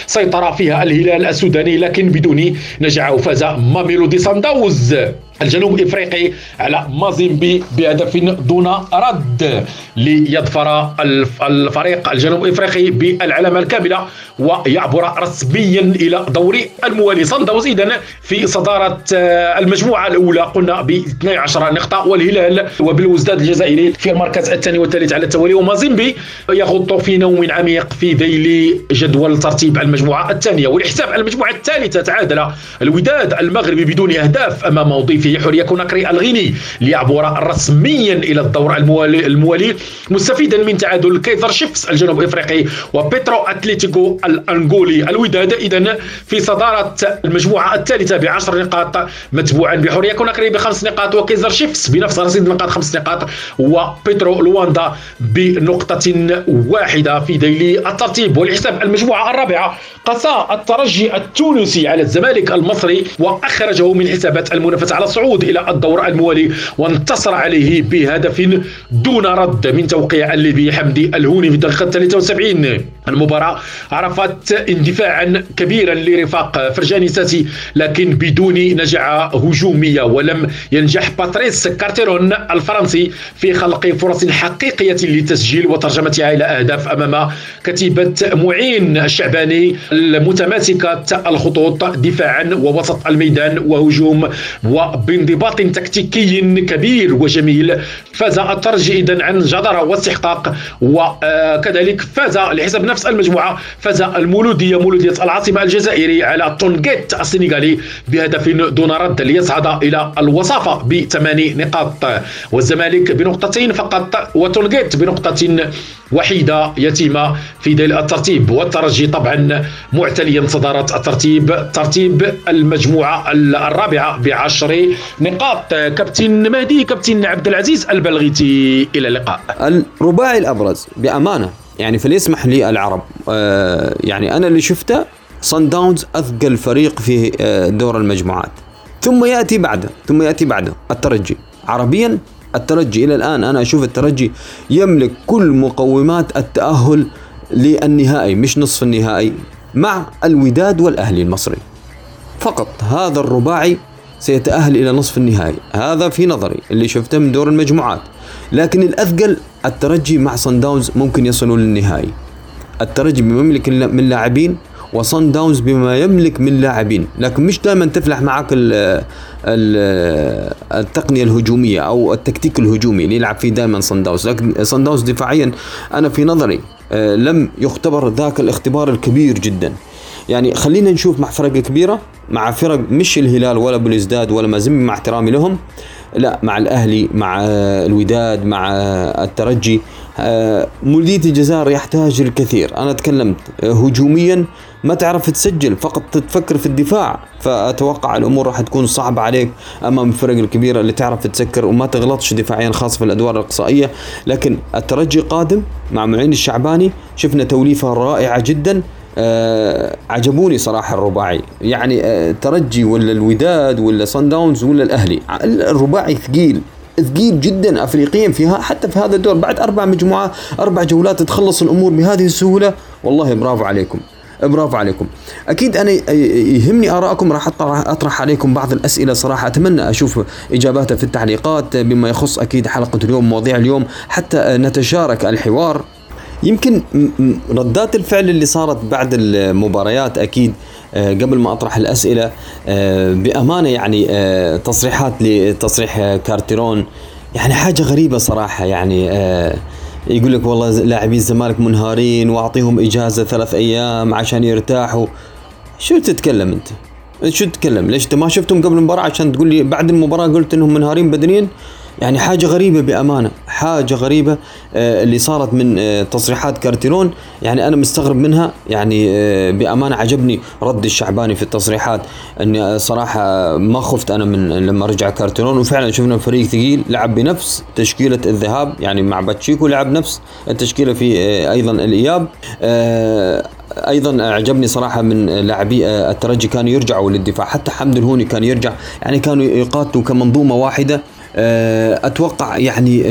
سيطر فيها الهلال السوداني لكن بدون نجاح وفاز ماميلودي سانداوز الجنوب إفريقي على مازيمبي بهدف دون رد ليظفر الفريق الجنوب إفريقي بالعلامة الكاملة ويعبر رسميا إلى دور الموالي. صندوز اذا في صدارة المجموعة الأولى. قلنا ب 12 نقطة. والهلال وبالوزداد الجزائري في المركز الثاني والثالث على التوالي. ومازيمبي يغط في نوم عميق في ذيل جدول ترتيب المجموعة الثانية. ولحساب المجموعة الثالثة تعادل الوداد المغربي بدون أهداف أمام مضيفه حرية كوناكري الغيني ليعبر رسميا إلى الدور الموالي, الموالي مستفيدا من تعادل كيزر شيفس الجنوب إفريقي وبيترو أتليتيكو الأنغولي الوداد. اذا في صدارة المجموعة الثالثة بعشر نقاط متبوعا بحرية كوناكري بخمس نقاط وكيزر شيفس بنفس رصيد النقاط خمس نقاط وبيترو لواندا بنقطة واحدة في ذيل الترتيب. ولحساب المجموعة الرابعة قسى الترجي التونسي على الزمالك المصري وأخرجه من حسابات المنافسه على الصعود إلى الدور الموالي وانتصر عليه بهدف دون رد من توقيع الليبي حمدي الهوني في الدقيقة 73 المباراة. عرفت اندفاعا كبيرا لرفاق فرجاني ساسي لكن بدون نجعه هجوميه ولم ينجح باتريس كارتيرون الفرنسي في خلق فرص حقيقية للتسجيل وترجمتها إلى أهداف أمام كتيبة معين الشعباني المتماسكة الخطوط دفاعا ووسط الميدان وهجوم وبانضباط تكتيكي كبير وجميل. فاز الترجي اذا عن جدارة واستحقاق وكذلك فاز لحساب نفس المجموعة فاز المولودية مولودية العاصمة الجزائري على تونجيت السنغالي بهدف دون رد ليصعد إلى الوصافة بثماني نقاط. والزمالك بنقطتين فقط وتونجيت بنقطة وحيدة يتيمة في ذيل الترتيب. والترجي طبعا معتليا صدارة الترتيب ترتيب المجموعة الرابعة بعشر نقاط. كابتن مهدي كابتن عبد العزيز البلغيتي إلى اللقاء. الرباعي الأبرز بأمانة. يعني فليسمح لي العرب. آه يعني أنا اللي شفته صن داونز أثقل فريق في آه دور المجموعات. ثم يأتي بعده ثم يأتي بعده الترجي. عربيا الترجي إلى الآن أنا أشوف الترجي يملك كل مقومات التأهل للنهائي مش نصف النهائي مع الوداد والأهلي المصري. فقط هذا الرباعي سيتأهل إلى نصف النهائي. هذا في نظري اللي شفته من دور المجموعات. لكن الأثقل الترجي مع صن داونز ممكن يصلوا للنهائي. الترجي بما يملك من لاعبين وصن داونز بما يملك من لاعبين. لكن مش دائما تفلح معك ال ال التقنية الهجومية أو التكتيك الهجومي اللي يلعب فيه دائما صن داونز لكن صن داونز دفاعيا أنا في نظري آه، لم يختبر ذاك الاختبار الكبير جدا. يعني خلينا نشوف مع فرق كبيرة مع فرق مش الهلال ولا بلوزداد ولا مازيمبي مع احترامي لهم لا مع الأهلي مع الوداد مع الترجي. آه، مولدية الجزائر يحتاج الكثير. أنا تكلمت هجوميا ما تعرف تسجل فقط تفكر في الدفاع. فأتوقع الأمور راح تكون صعبة عليك أمام الفرق الكبيرة اللي تعرف تسكر وما تغلطش دفاعيا خاصة في الأدوار الإقصائية. لكن الترجي قادم مع معين الشعباني شفنا توليفة رائعة جدا. آه عجبوني صراحة الرباعي. يعني آه ترجي ولا الوداد ولا صن داونز ولا الأهلي. الرباعي ثقيل ثقيل جدا افريقيا فيها حتى في هذا الدور. بعد أربع مجموعات أربع جولات تخلص الأمور بهذه السهولة. والله برافو عليكم برافو عليكم. أكيد أنا يهمني آرائكم راح أطرح عليكم بعض الأسئلة صراحة. أتمنى أشوف إجاباتها في التعليقات. بما يخص أكيد حلقة اليوم مواضيع اليوم حتى نتشارك الحوار. يمكن ردات الفعل اللي صارت بعد المباريات أكيد آه، قبل ما أطرح الأسئلة آه، بأمانة يعني آه، تصريحات لتصريح كارتيرون يعني حاجة غريبة صراحة يعني يقول لك والله لاعبي الزمالك منهارين وأعطيهم إجازة ثلاث أيام عشان يرتاحوا شو تتكلم أنت؟ شو تتكلم؟ ليش أنت ما شفتهم قبل المباراة عشان تقول لي بعد المباراة قلت إنهم منهارين بدنيا؟ يعني حاجة غريبة بأمانة حاجة غريبة آه، اللي صارت من آه، تصريحات كارتيرون يعني أنا مستغرب منها يعني آه، بأمانة عجبني رد الشعباني في التصريحات أني صراحة ما خفت أنا من لما رجع كارتيرون وفعلا شفنا فريق ثقيل لعب بنفس تشكيلة الذهاب يعني مع باتشيكو لعب نفس التشكيلة في أيضا الإياب أيضا أعجبني صراحة من لاعبي الترجي كانوا يرجعوا للدفاع حتى حمد الهوني كان يرجع يعني كانوا يقاتلوا كمنظومة واحدة أتوقع يعني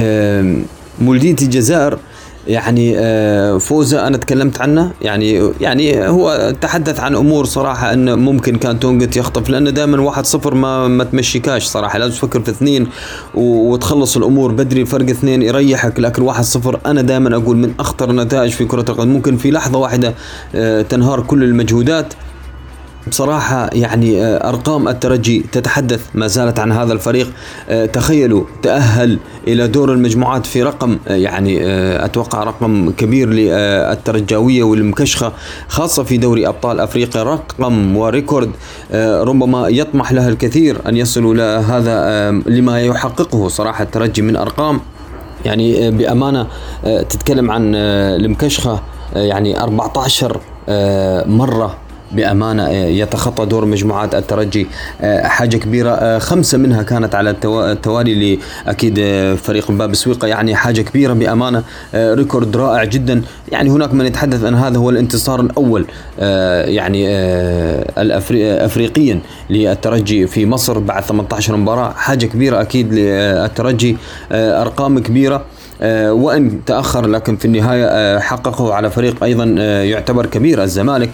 مولودية الجزائر يعني آه، فوزة أنا تكلمت عنه. يعني يعني هو تحدث عن أمور صراحة إنه ممكن كان تونجت يخطف لأنه دائما واحد صفر ما ما تمشيكاش صراحة. لازم تفكر في اثنين وتخلص الأمور بدري فرق اثنين يريحك. لكن واحد صفر أنا دائما أقول من أخطر النتائج في كرة القدم. ممكن في لحظة واحدة آه، تنهار كل المجهودات. بصراحة يعني آه، أرقام الترجي تتحدث ما زالت عن هذا الفريق. آه، تخيلوا تأهل إلى دور المجموعات في رقم آه، يعني أتوقع رقم كبير للترجاوية والمكشخة خاصة في دوري أبطال أفريقيا. رقم وريكورد ربما يطمح لها الكثير أن يصلوا لهذا لما يحققه. صراحة الترجي من أرقام يعني بأمانة تتكلم عن المكشخة يعني 14 مرة بأمانة آه، يتخطى دور مجموعات الترجي آه، حاجة كبيرة آه، خمسة منها كانت على التوالي لاكيد فريق باب سويقة يعني حاجة كبيرة بأمانة ريكورد رائع جدا. يعني هناك من يتحدث ان هذا هو الانتصار الأول يعني افريقيا للترجي في مصر بعد 18 مباراة. حاجة كبيرة أكيد للترجي أرقام كبيرة. آه، وإن تأخر لكن في النهاية آه، حققه على فريق أيضا آه، يعتبر كبير الزمالك.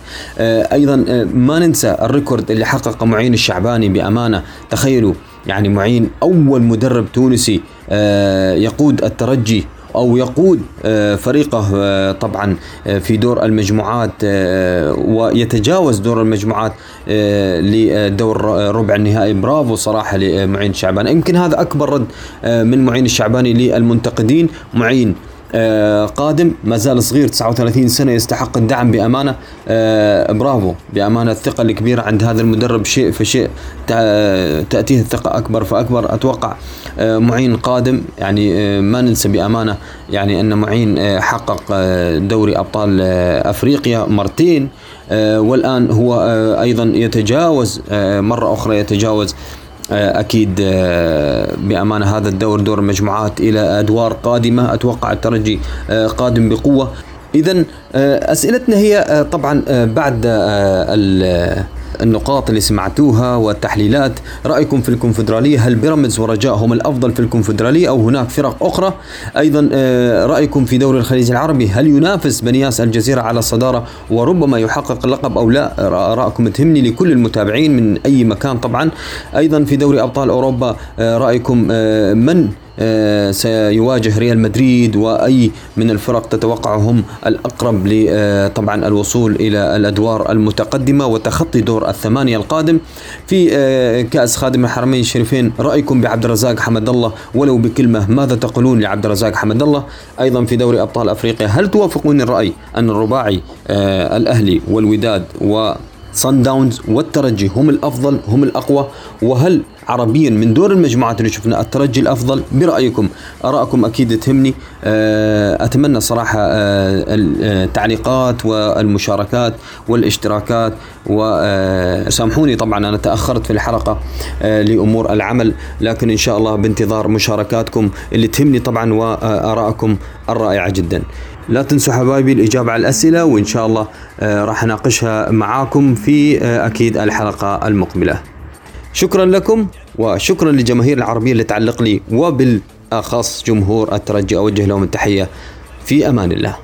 أيضا ما ننسى الريكورد اللي حققه معين الشعباني بأمانة. تخيلوا يعني معين أول مدرب تونسي يقود الترجي أو يقود آه، فريقه آه، طبعا آه، في دور المجموعات ويتجاوز دور المجموعات لدور ربع النهائي. برافو صراحة لمعين الشعباني يمكن هذا أكبر رد من معين الشعباني للمنتقدين. معين قادم ما زال صغير 39 سنة يستحق الدعم بأمانة. آه برافو بأمانة الثقة الكبيرة عند هذا المدرب. شيء فشيء تأتيه الثقة أكبر فأكبر. أتوقع آه معين قادم يعني آه ما ننسى بأمانة يعني أن معين آه حقق آه دوري أبطال آه أفريقيا مرتين. آه والآن هو آه أيضا يتجاوز آه مرة أخرى يتجاوز آه، أكيد آه، بأمانة هذا الدور دور المجموعات إلى أدوار قادمة. أتوقع الترجي آه، قادم بقوة. اذا أسئلتنا هي طبعا بعد النقاط اللي سمعتوها والتحليلات. رأيكم في الكونفدرالية؟ هل بيراميدز ورجاء هم الأفضل في الكونفدرالية أو هناك فرق أخرى؟ أيضا آه، رأيكم في دوري الخليج العربي هل ينافس بنياس الجزيرة على الصدارة وربما يحقق اللقب أو لا؟ رأيكم تهمني لكل المتابعين من أي مكان طبعا. أيضا في دوري أبطال أوروبا رأيكم من آه، سيواجه ريال مدريد وأي من الفرق تتوقعهم الأقرب آه، طبعا الوصول إلى الأدوار المتقدمة وتخطي دور الثمانية القادم في آه، كأس خادم الحرمين الشريفين رأيكم بعبد الرزاق حمد الله؟ ولو بكلمة ماذا تقولون لعبد الرزاق حمد الله؟ أيضا في دوري أبطال أفريقيا هل توافقون الرأي أن الرباعي الأهلي والوداد و صن داونز والترجي هم الأفضل هم الأقوى؟ وهل عربيا من دور المجموعات اللي شفنا الترجي الأفضل برأيكم. ارائكم أكيد تهمني. آه، أتمنى صراحة آه، التعليقات والمشاركات والاشتراكات وسامحوني طبعا أنا تأخرت في الحلقة آه، لأمور العمل لكن إن شاء الله بانتظار مشاركاتكم اللي تهمني طبعا وآرائكم الرائعة جدا. لا تنسوا حبايبي الإجابة على الأسئلة وإن شاء الله راح أناقشها معاكم في أكيد الحلقة المقبلة. شكرا لكم وشكرا للجماهير العربية اللي تعلق لي وبالأخص جمهور الترجي أوجه لهم التحية في أمان الله.